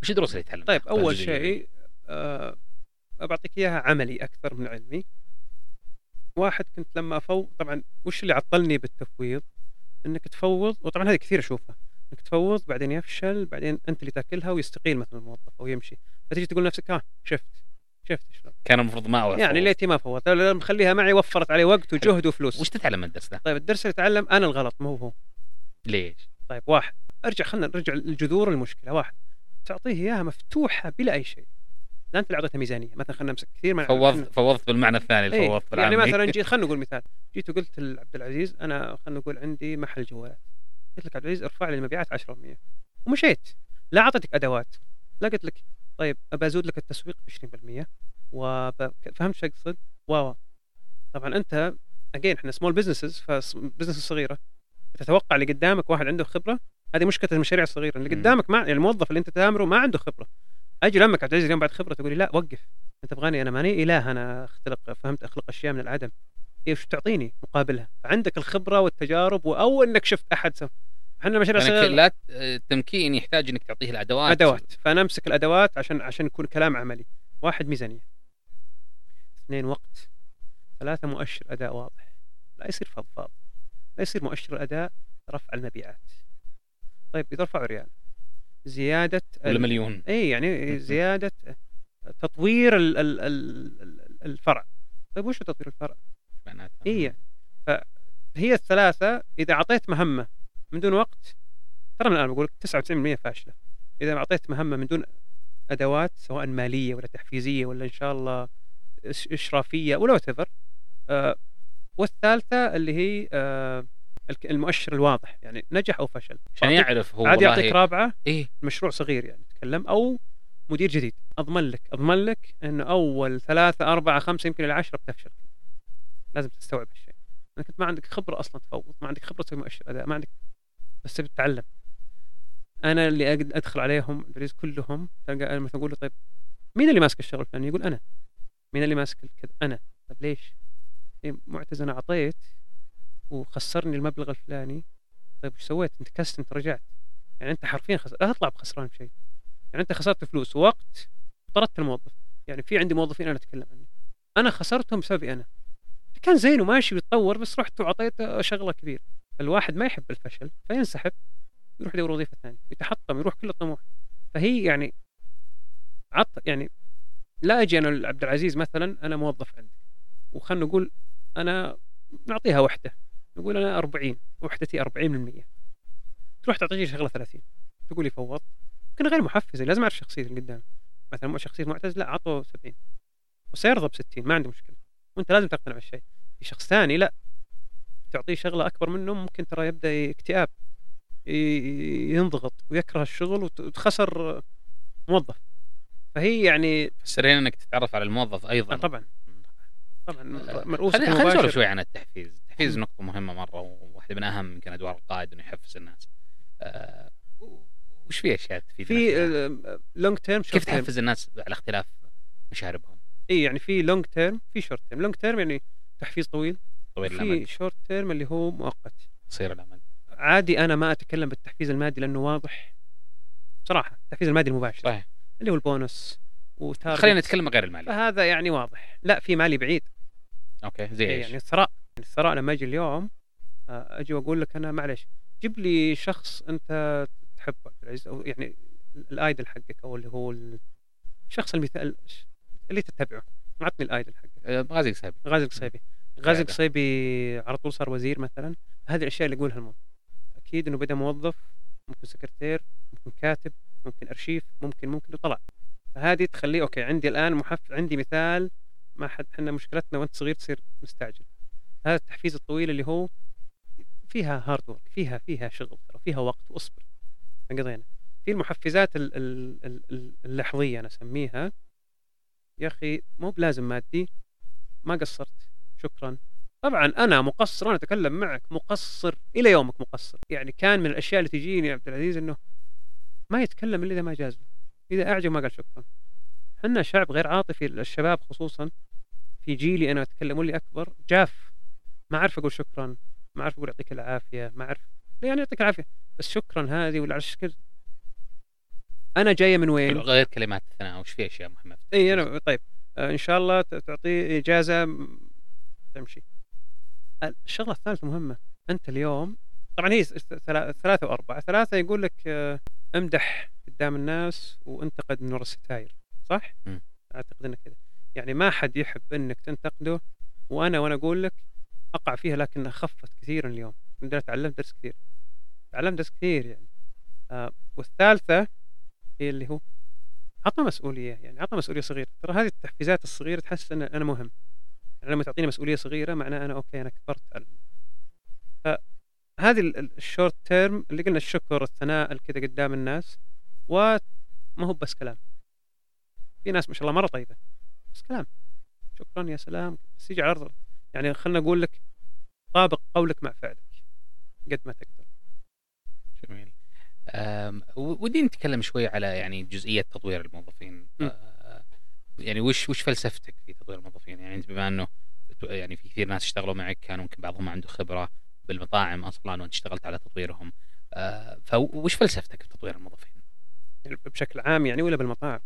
Speaker 3: وش الدروس اللي تعلمتها؟
Speaker 2: طيب أول شيء آه بعطيك إياها عملي أكثر من علمي. واحد كنت لما افوض طبعا وش اللي عطلني بالتفويض؟ إنك تفوض وطبعا هذه كثير أشوفها إنك تفوض بعدين يفشل بعدين أنت اللي تأكلها ويستقيل مثلا الموظف أو يمشي. فتجي تقول نفسك ها شفت شفت شلون.
Speaker 3: كان المفروض ما أوفر.
Speaker 2: يعني ليتي ما فوت مخليها معي وفرت علي وقت وجهد وفلوس.
Speaker 3: وش تتعلم من الدرس ده؟
Speaker 2: طيب الدرس اللي اتعلم أنا الغلط مو هو.
Speaker 3: ليش؟
Speaker 2: طيب واحد. أرجع خلينا نرجع لجذور المشكلة. واحد. تعطيه إياها مفتوحة بلا أي شيء. لا أنت اللي اعطيته ميزانية مثلا خلينا نمسك كثير من
Speaker 3: فوضت فوضت بالمعنى الثاني
Speaker 2: إيه،
Speaker 3: فوضت
Speaker 2: يعني مثلا جيت خلينا نقول مثال جيت وقلت لعبد العزيز أنا خلينا نقول عندي محل جوالات. قلت لك عبد العزيز ارفع لي المبيعات 10% ومشيت. لا أعطيتك أدوات. لا قلت لك طيب أبى أزود لك التسويق ب 20% وفهمت شو أقصد؟ wow. طبعا أنت again إحنا small businesses ف business صغيرة. تتوقع اللي قدامك واحد عنده خبرة؟ هذه مشكله المشاريع الصغيرة اللي قدامك ما يعني الموظف اللي أنت تامره ما عنده خبرة. أجي لمك عبد العزيز اليوم بعد خبرة تقول لي لا وقف. أنت تبغاني أنا ماني إله أنا أختلق فهمت؟ أخلق أشياء من العدم. إيش تعطيني مقابلها؟ فعندك الخبرة والتجارب أو إنك شفت أحد سو.
Speaker 3: إحنا مشاريع يعني لا التمكين يحتاج إنك تعطيه الأدوات.
Speaker 2: أدوات. فأنا أمسك الأدوات عشان عشان يكون كلام عملي. واحد ميزانية. اثنين وقت. ثلاثة مؤشر أداء واضح. لا يصير فضفاض لا يصير مؤشر الاداء رفع المبيعات. طيب إذا رفعوا ريال. زيادة
Speaker 3: ولا مليون
Speaker 2: إي يعني زيادة تطوير ال ال ال الفرع. طيب وش تطوير الفرع؟ معناتها هي فهي الثلاثة إذا أعطيت مهمة من دون وقت ترى من الآن بقول 99% فاشلة. إذا أعطيت مهمة من دون أدوات سواء مالية ولا تحفيزية ولا إن شاء الله إشرافية ولا وات آه والثالثة اللي هي آه المؤشر الواضح يعني نجح أو فشل.
Speaker 3: عشان يعرف هو
Speaker 2: عاد يعطيك رابعة إيه؟ مشروع صغير يعني تكلم أو مدير جديد. أضمن لك أضمن لك إنه أول ثلاثة أربعة خمسة يمكن إلى عشرة بتفشل. لازم تستوعب هالشيء. انك انت ما عندك خبرة أصلا تفوض ما عندك خبرة تسوي مؤشر أداء ما عندك بس تبي تتعلم. أنا اللي أدخل عليهم كلهم تلقى مثلا أقول له طيب مين اللي ماسك الشغل الفلاني؟ يقول أنا. مين اللي ماسك كذا أنا. طيب ليش؟ إيه معتز أنا أعطيت وخسرني المبلغ الفلاني. طيب وش سويت؟ أنت كست أنت رجعت. يعني أنت حرفيا خسر لا تطلع بخسران بشيء يعني أنت خسرت فلوس ووقت طردت الموظف. يعني في عندي موظفين أنا أتكلم عنهم. أنا خسرتهم بسببي أنا. كان زين وماشي ويتطور بس رحت وعطيته شغلة كبيرة. الواحد ما يحب الفشل فينسحب يروح يدور وظيفه ثانية. يتحطم يروح كل الطموح. فهي يعني عط يعني لا أجي أنا لعبد العزيز مثلا أنا موظف عندك وخلنا نقول أنا نعطيها وحدة. نقول أنا 40 وحدتي 40% تروح تعطيني شغلة 30 تقول لي فوض. يمكن غير محفزه لازم أعرف شخصيه اللي قدامي. مثلا شخصية معتز لا اعطوه 70 وسيرضى ب 60 ما عندي مشكلة. وأنت لازم تقتنع بالشيء. في شخص ثاني لا. تعطيه شغلة أكبر منه ممكن ترى يبدأ اكتئاب. ينضغط ويكره الشغل وتخسر موظف. فهي يعني
Speaker 3: سرين إنك تتعرف على الموظف أيضا.
Speaker 2: آه. طبعا. طبعا
Speaker 3: مرؤوس خلينا نسولف شوي عن التحفيز. التحفيز نقطة مهمة مرة وواحده من أهم يمكن أدوار القائد إنه يحفز الناس. أه وش في أشياء تفيد
Speaker 2: في لونج تيرم
Speaker 3: كيف تحفز الناس على اختلاف مشاربهم
Speaker 2: اي يعني في long term في short term long term يعني تحفيز طويل طويل الامد في short term اللي هو مؤقت.
Speaker 3: قصير الامد
Speaker 2: عادي أنا ما أتكلم بالتحفيز المادي لأنه واضح بصراحة. التحفيز المادي المباشر. صحيح. اللي هو البونص
Speaker 3: و target. خلينا نتكلم غير المالي.
Speaker 2: فهذا يعني واضح. لا في مالي بعيد.
Speaker 3: okay زي
Speaker 2: إيه،
Speaker 3: إيش؟
Speaker 2: يعني الثراء الثراء لما أجي اليوم آه، أجي وأقول لك أنا معلش جيب لي شخص أنت تحبه أو يعني ال idol حقك أو اللي هو الشخص المثال اللي تتبعه عطني ال idol حقك.
Speaker 3: آه، غازي القصيبي
Speaker 2: غازي القصيبي غازي القصيبي على طول صار وزير مثلا. هذه الأشياء اللي يقولها الموظف أكيد إنه بدأ موظف ممكن سكرتير ممكن كاتب ممكن أرشيف ممكن ممكن وطلع فهذه تخليه okay عندي الآن محف عندي مثال ما حد إحنا مشكلتنا وأنت صغير تصير مستعجل. هذا التحفيز الطويل اللي هو فيها hard work فيها فيها شغل ترى فيها وقت واصبر. قضينا في المحفزات اللحظية أنا أسميها. يا أخي مو بلازم مادي. ما قصرت. شكرا. طبعا أنا مقصر أنا أتكلم معك مقصر إلى يومك مقصر. يعني كان من الأشياء اللي تجيني عبد العزيز إنه ما يتكلم إلا إذا ما جاز له. إذا أعجب ما قال شكرا. إحنا شعب غير عاطفي الشباب خصوصا. في جيلي أنا أتكلم واللي أكبر جاف. ما أعرف أقول شكرا ما أعرف أقول يعطيك العافية ما أعرف. يعني يعطيك العافية. بس شكرا هذه ولا على الشكل أنا جاية من وين؟
Speaker 3: غير كلمات الثناء وش في اشياء مهمه
Speaker 2: إي أنا طيب. آه إن شاء الله تعطيه إجازة تمشي. الشغلة الثالثة مهمة. أنت اليوم طبعا هي ثلاثة وأربعة. ثلاثة يقول لك آه امدح قدام الناس وانتقد من وراء الستاير صح؟ م. أعتقد انه كذا يعني ما حد يحب إنك تنتقده وأنا وأنا أقول لك أقع فيها لكنها خفت كثيرا اليوم. عندنا تعلمت درس كثير. تعلمت درس كثير يعني. آه والثالثة هي اللي هو عطى مسؤولية يعني عطى مسؤولية صغيرة. ترى هذه التحفيزات الصغيرة تحس إن أنا مهم. يعني لما تعطيني مسؤولية صغيرة معناه أنا okay أنا كبرت على فهذه ال short term اللي قلنا الشكر الثناء كذا قدام الناس وما هو بس كلام. في ناس ما شاء الله مرة طيبة بس كلام. شكرا يا سلام. بس يجي عرض يعني خلنا أقول لك طابق قولك مع فعلك قد ما تقدر.
Speaker 3: جميل. ودي نتكلم شوي على يعني جزئية تطوير الموظفين. أه يعني وش وش فلسفتك في تطوير الموظفين؟ يعني أنت بما أنه يعني في كثير ناس اشتغلوا معك كانوا يمكن بعضهم ما عنده خبرة بالمطاعم أصلا وأنت اشتغلت على تطويرهم. أه وش فلسفتك في تطوير الموظفين؟
Speaker 2: يعني بشكل عام يعني ولا بالمطاعم؟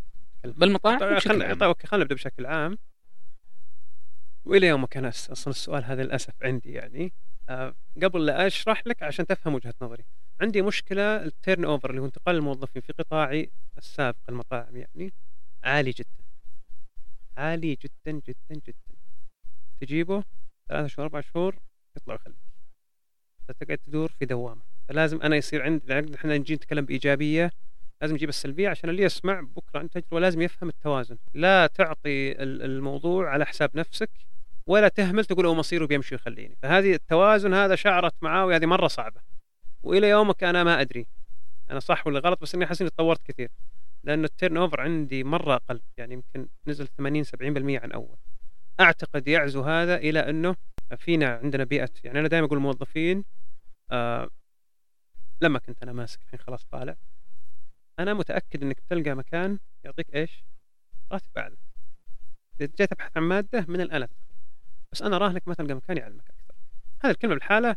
Speaker 3: بالمطاعم
Speaker 2: طيب خلينا طيب خلينا نبدأ بشكل عام. وإلى يومك أنا أصلا السؤال هذا للأسف عندي يعني. أه قبل لا أشرح لك عشان تفهم وجهة نظري. عندي مشكلة ال turnover اللي هو انتقال الموظفين في قطاعي السابق المطاعم يعني. عالي جدا. عالي جدا جدا جدا. تجيبه ثلاثة شهور أربع شهور يطلع ويخليك. فتقعد تدور في دوامة. فلازم أنا يصير عندي إحنا نجي نتكلم بإيجابية. لازم نجيب السلبية عشان اللي يسمع بكرة عن تجربة لازم يفهم التوازن. لا تعطي الموضوع على حساب نفسك. ولا تهمل تقول هو مصيره بيمشي ويخليني. فهذه التوازن هذا شعرت معاه وهذه مرة صعبة. وإلى يومك أنا ما أدري. أنا صح ولا غلط؟ بس إني أحس إني تطورت كثير. لأنه التيرن أوفر عندي مرة أقل. يعني يمكن نزل 80 70% عن أول. أعتقد يعزو هذا إلى أنه فينا عندنا بيئة. يعني أنا دائما أقول الموظفين آه لما كنت أنا ماسك الحين خلاص طالع أنا متأكد إنك بتلقى مكان يعطيك إيش؟ راتب أعلى. إذا جيت أبحث عن مادة من الان بس أنا راهنك تلقى مكان يعلمك أكثر. هذه الكلمة بالحالة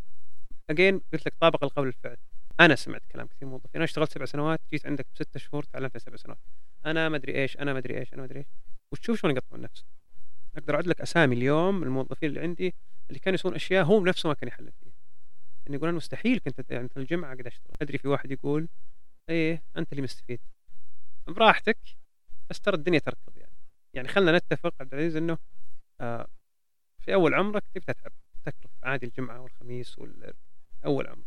Speaker 2: اجين قلت لك طابق القول الفعل. أنا سمعت كلام كثير موظفين. أنا اشتغلت سبع سنوات جيت عندك بست شهور تعلمت سبع سنوات. أنا ما أدري إيش أنا ما أدري إيش أنا ما أدري إيش. وتشوف شلون يقطعون نفسه أقدر أعد لك أسامي اليوم الموظفين اللي عندي اللي كانوا يسوون أشياء هو نفسه ما كان يحلل فيها. يعني يقول أنا مستحيل كنت يعني في الجمعة قاعد أشتغل. أدري في واحد يقول إيه أنت اللي مستفيد. براحتك بس ترى الدنيا تركض يعني. يعني خلينا نتفق عبد العزيز إنه آه في أول عمرك تبي تتعب؟ تكرف عادي الجمعة والخميس وال أول عمر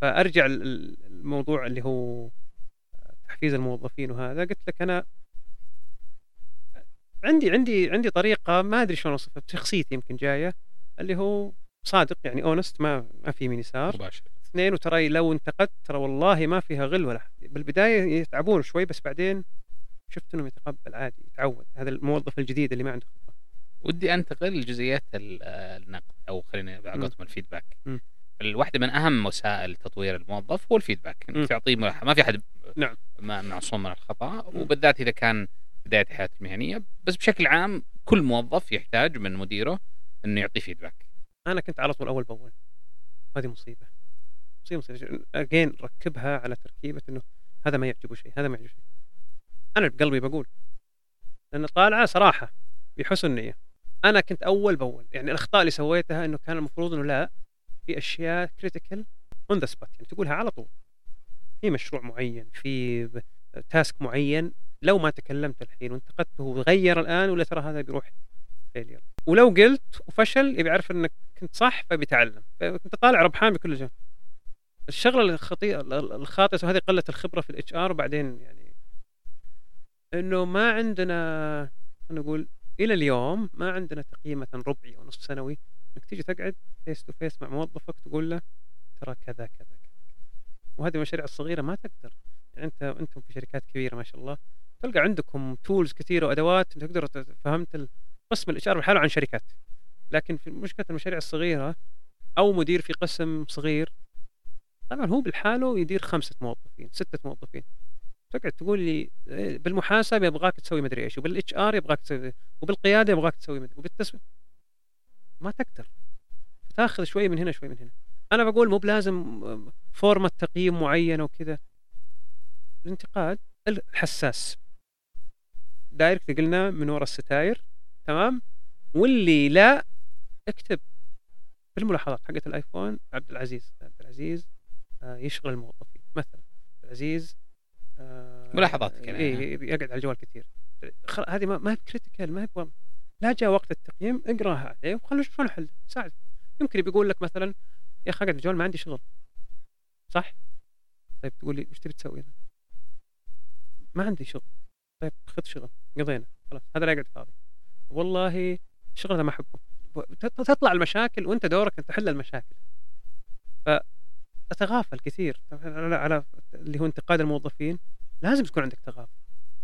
Speaker 2: فأرجع الموضوع اللي هو تحفيز الموظفين وهذا. قلت لك أنا عندي عندي عندي طريقة ما أدري شلون أوصفها بشخصيتي يمكن جاية اللي هو صادق يعني اونست ما ما في يمين يسار. مباشر. اثنين وترى لو انتقدت ترى والله ما فيها غل ولا بالبداية يتعبون شوي بس بعدين شفت إنهم يتقبل عادي يتعود. هذا الموظف الجديد اللي ما عنده خبرة.
Speaker 3: ودي انتقل لجزئيات النقد أو خلينا على الفيدباك. م. الواحدة من أهم وسائل تطوير الموظف هو الفيدباك. انك تعطيه ما في أحد
Speaker 2: نعم.
Speaker 3: معصوم من الخطأ وبالذات إذا كان بداية حياته المهنية. بس بشكل عام كل موظف يحتاج من مديره إنه يعطيه فيدباك.
Speaker 2: أنا كنت على طول أول بأول. هذه مصيبة. مصيبة مصيبة. اجين ركبها على تركيبة إنه هذا ما يعجبه شيء هذا ما يعجبه شيء. أنا بقلبي بقول لأن طالعة صراحة بحسن نية. أنا كنت أول بأول. يعني الأخطاء اللي سويتها إنه كان المفروض إنه لا في أشياء critical on the spot يعني تقولها على طول. في مشروع معين في task معين لو ما تكلمت الحين وانتقدته وغير الآن ولا ترى هذا بيروح failure ولو قلت وفشل يبي يعرف إنك كنت صح فبيتعلم فانت طالع ربحان بكل جهة. الشغلة الخطيئه الخاطئة وهذه قلة الخبرة في ال HR وبعدين يعني إنه ما عندنا نقول إلى اليوم ما عندنا تقييم مثلا ربعي أو نصف سنوي. إنك تيجي تقعد face to face مع موظفك تقول له ترى كذا كذا كذا. وهذه المشاريع الصغيره ما تقدر. يعني أنت أنتم في شركات كبيرة ما شاء الله. تلقى عندكم tools كثيرة وأدوات تقدر فهمت قسم ال HR بحاله عن شركات. لكن في مشكلة المشاريع الصغيرة أو مدير في قسم صغير طبعا هو بالحاله يدير خمسة موظفين ستة موظفين. تقعد تقول لي إيه، بالمحاسبه يبغاك تسوي مدري إيش وبال HR يبغاك تسوي وبالقيادة يبغاك تسوي مدري وبالتسويق ما تقدر. تاخذ شوي من هنا شوي من هنا. أنا بقول مو بلازم فورمة تقييم معينة وكذا. الانتقاد الحساس. direct قلنا من وراء الستاير تمام؟ واللي لا اكتب في الملاحظات حقت الآيفون عبد العزيز عبد العزيز آه، يشغل الموظفين. مثلا عبد العزيز
Speaker 3: آه، ملاحظات
Speaker 2: كذا إيه يقعد على الجوال كثير. هذه ما هي كريتيكال ما هي لا جاء وقت التقييم اقرأها عليه نشوف شلون الحل ساعد. يمكن بيقول لك مثلا يا أخي أقعد الجوال ما عندي شغل. صح؟ طيب تقول لي وش تبي تسوي؟ ما عندي شغل. طيب خذ شغل قضينا خلاص هذا لا يقعد فاضي. والله الشغل هذا ما أحبه. تطلع المشاكل وأنت دورك أن تحل المشاكل. فاتغافل كثير. على, اللي هو انتقاد الموظفين لازم تكون عندك تغافل.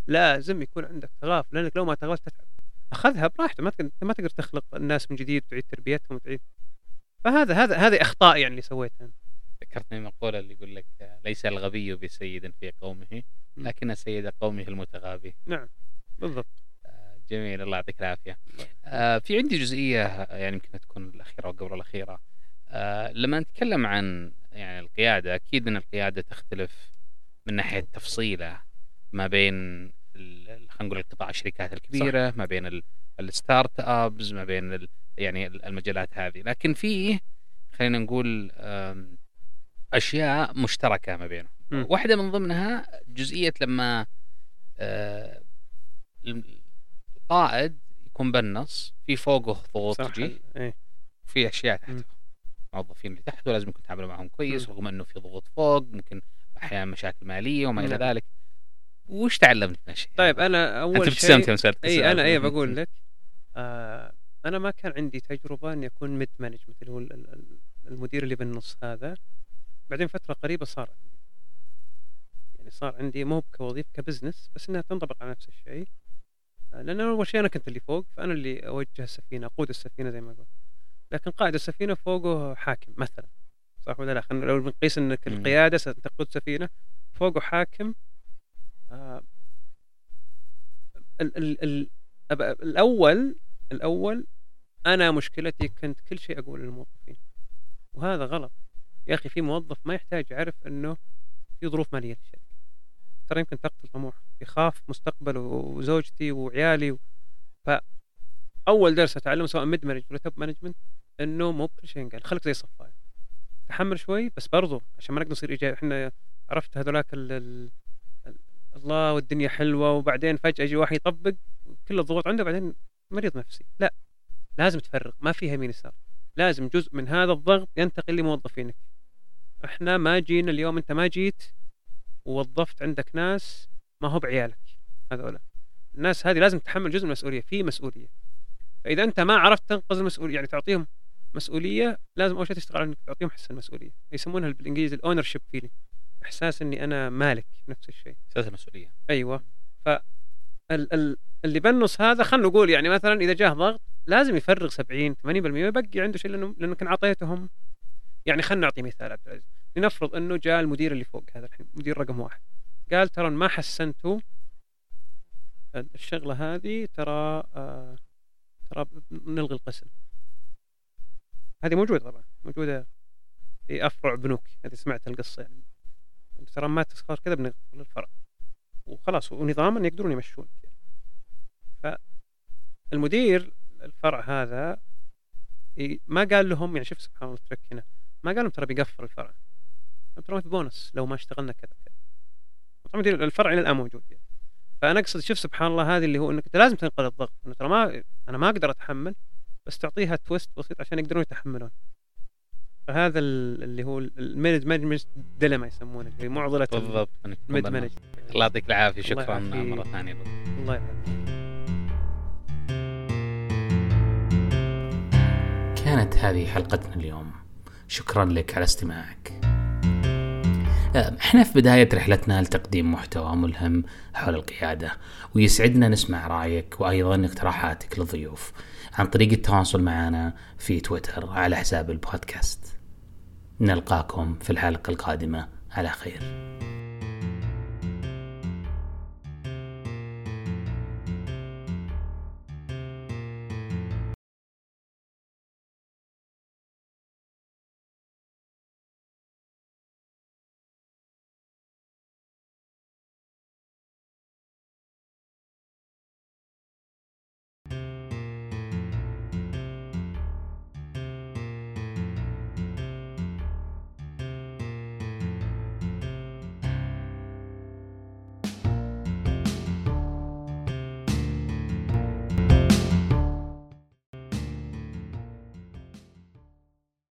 Speaker 2: لازم يكون عندك تغافل لأنك لو ما تغافلت تتعب. أخذها براحته ما ما تقدر تخلق الناس من جديد وتعيد تربيتهم وتعيد. فهذا هذا هذه أخطاء يعني اللي سويتها
Speaker 3: ذكرتني مقولة اللي يقول لك ليس الغبي بسيد في قومه لكن سيد قومه المتغابي.
Speaker 2: نعم بالضبط.
Speaker 3: آه، جميل الله يعطيك العافية. آه في عندي جزئية يعني يمكن تكون الأخيرة أو قبل الأخيرة. آه لما نتكلم عن يعني القيادة أكيد أن القيادة تختلف من ناحية تفصيلة ما بين خلينا نقول القطاع الشركات الكبيرة صح. ما بين ال startups ما بين يعني المجالات هذه لكن في خلينا نقول أشياء مشتركة ما بينهم م. واحدة من ضمنها جزئية لما آه، القائد يكون بالنص في فوقه ضغوط تجي
Speaker 2: إيه.
Speaker 3: في أشياء تحته الموظفين اللي تحته لازم يكون تعاملوا معهم كويس م. رغم إنه في ضغوط فوق ممكن أحيانا مشاكل مالية وما إلى ذلك. وش تعلمت من هالشيء؟
Speaker 2: طيب أنا أول أنت شيء انت إي أنا إي بقول لك آه أنا ما كان عندي تجربة إني أكون mid management اللي هو المدير اللي بالنص هذا. بعدين فترة قريبة صار عندي. يعني صار عندي مو كوظيفه كبزنس بس إنها تنطبق على نفس الشيء. لأن أول شيء أنا كنت اللي فوق فأنا اللي أوجه السفينة أقود السفينة زي ما قلت لكن قائد السفينه فوقه حاكم مثلا صح ولا لا؟ خلينا لو بنقيس إنك القيادة ستقود سفينة فوقه حاكم آه ال ال ال الأول الأول أنا مشكلتي كنت كل شيء أقول للموظفين وهذا غلط. يا أخي في موظف ما يحتاج يعرف إنه في ظروف مالية للشركة. ترى يمكن تقتل طموح يخاف مستقبله وزوجتي وعيالي فأول درس أتعلمه سواء mid management ولا top management إنه مو بكل شيء قال خليك زي صفايه تحمل شوي بس برضو عشان ما نقدر نصير إيجابي. إحنا عرفت هذولاك الله والدنيا حلوة وبعدين فجأة يجي واحد يطبق كل الضغوط عنده بعدين مريض نفسي. لا لازم تفرق. ما فيها يمين يسار. لازم جزء من هذا الضغط ينتقل لموظفينك. إحنا ما جينا اليوم أنت ما جيت ووظفت عندك ناس ما هو بعيالك. هذولا. الناس هذه لازم تتحمل جزء من المسؤولية. في مسؤولية. فإذا أنت ما عرفت تنقذ المسؤولية يعني تعطيهم مسؤولية لازم أول شيء تشتغل إنك تعطيهم حس المسؤولية. يسمونها بالإنجليزي ال ownership feeling إحساس إني أنا مالك نفس الشيء
Speaker 3: إحساس المسؤولية.
Speaker 2: أيوه. ف ال ال اللي بالنص هذا خلينا نقول يعني مثلا إذا جاه ضغط لازم يفرغ 70 80% ويبقي عنده شيء لأنه لأنه كان أعطيتهم. يعني خلينا نعطي مثال عبد العزيز. لنفرض إنه جاء المدير اللي فوق هذا الحين مدير رقم واحد. قال ترى ما حسنتوا. الشغلة هذه ترى آه ترى نلغي القسم. هذه موجودة طبعا موجودة في أفرع بنوك هذه سمعت القصة يعني. ترى ما تسخر كذا بنقفل الفرع وخلاص ونظاما يقدرون يمشون. يعني. فالمدير الفرع هذا ما قال لهم يعني شوف سبحان الله الترك هنا ما قال لهم ترى بيقفل الفرع. ترى في بونص لو ما اشتغلنا كذا كذا. طبعا الفرع إلى الآن موجود يعني. فأنا أقصد شوف سبحان الله هذه اللي هو إنك أنت لازم تنقل الضغط. انه ترى ما أنا ما أقدر أتحمل بس تعطيها تويست بسيط عشان يقدرون يتحملون. فهذا اللي هو ال mid management dilemma يسمونه اللي معضلة
Speaker 3: بالضبط
Speaker 2: ال mid management
Speaker 3: الله يعطيك العافية شكرا مرة ثانية.
Speaker 2: الله يعافيك.
Speaker 1: كانت هذه حلقتنا اليوم. شكرا لك على استماعك. إحنا في بداية رحلتنا لتقديم محتوى ملهم حول القيادة ويسعدنا نسمع رأيك وأيضا اقتراحاتك للضيوف. عن طريق التواصل معنا في تويتر على حساب البودكاست. نلقاكم في الحلقة القادمة. على خير.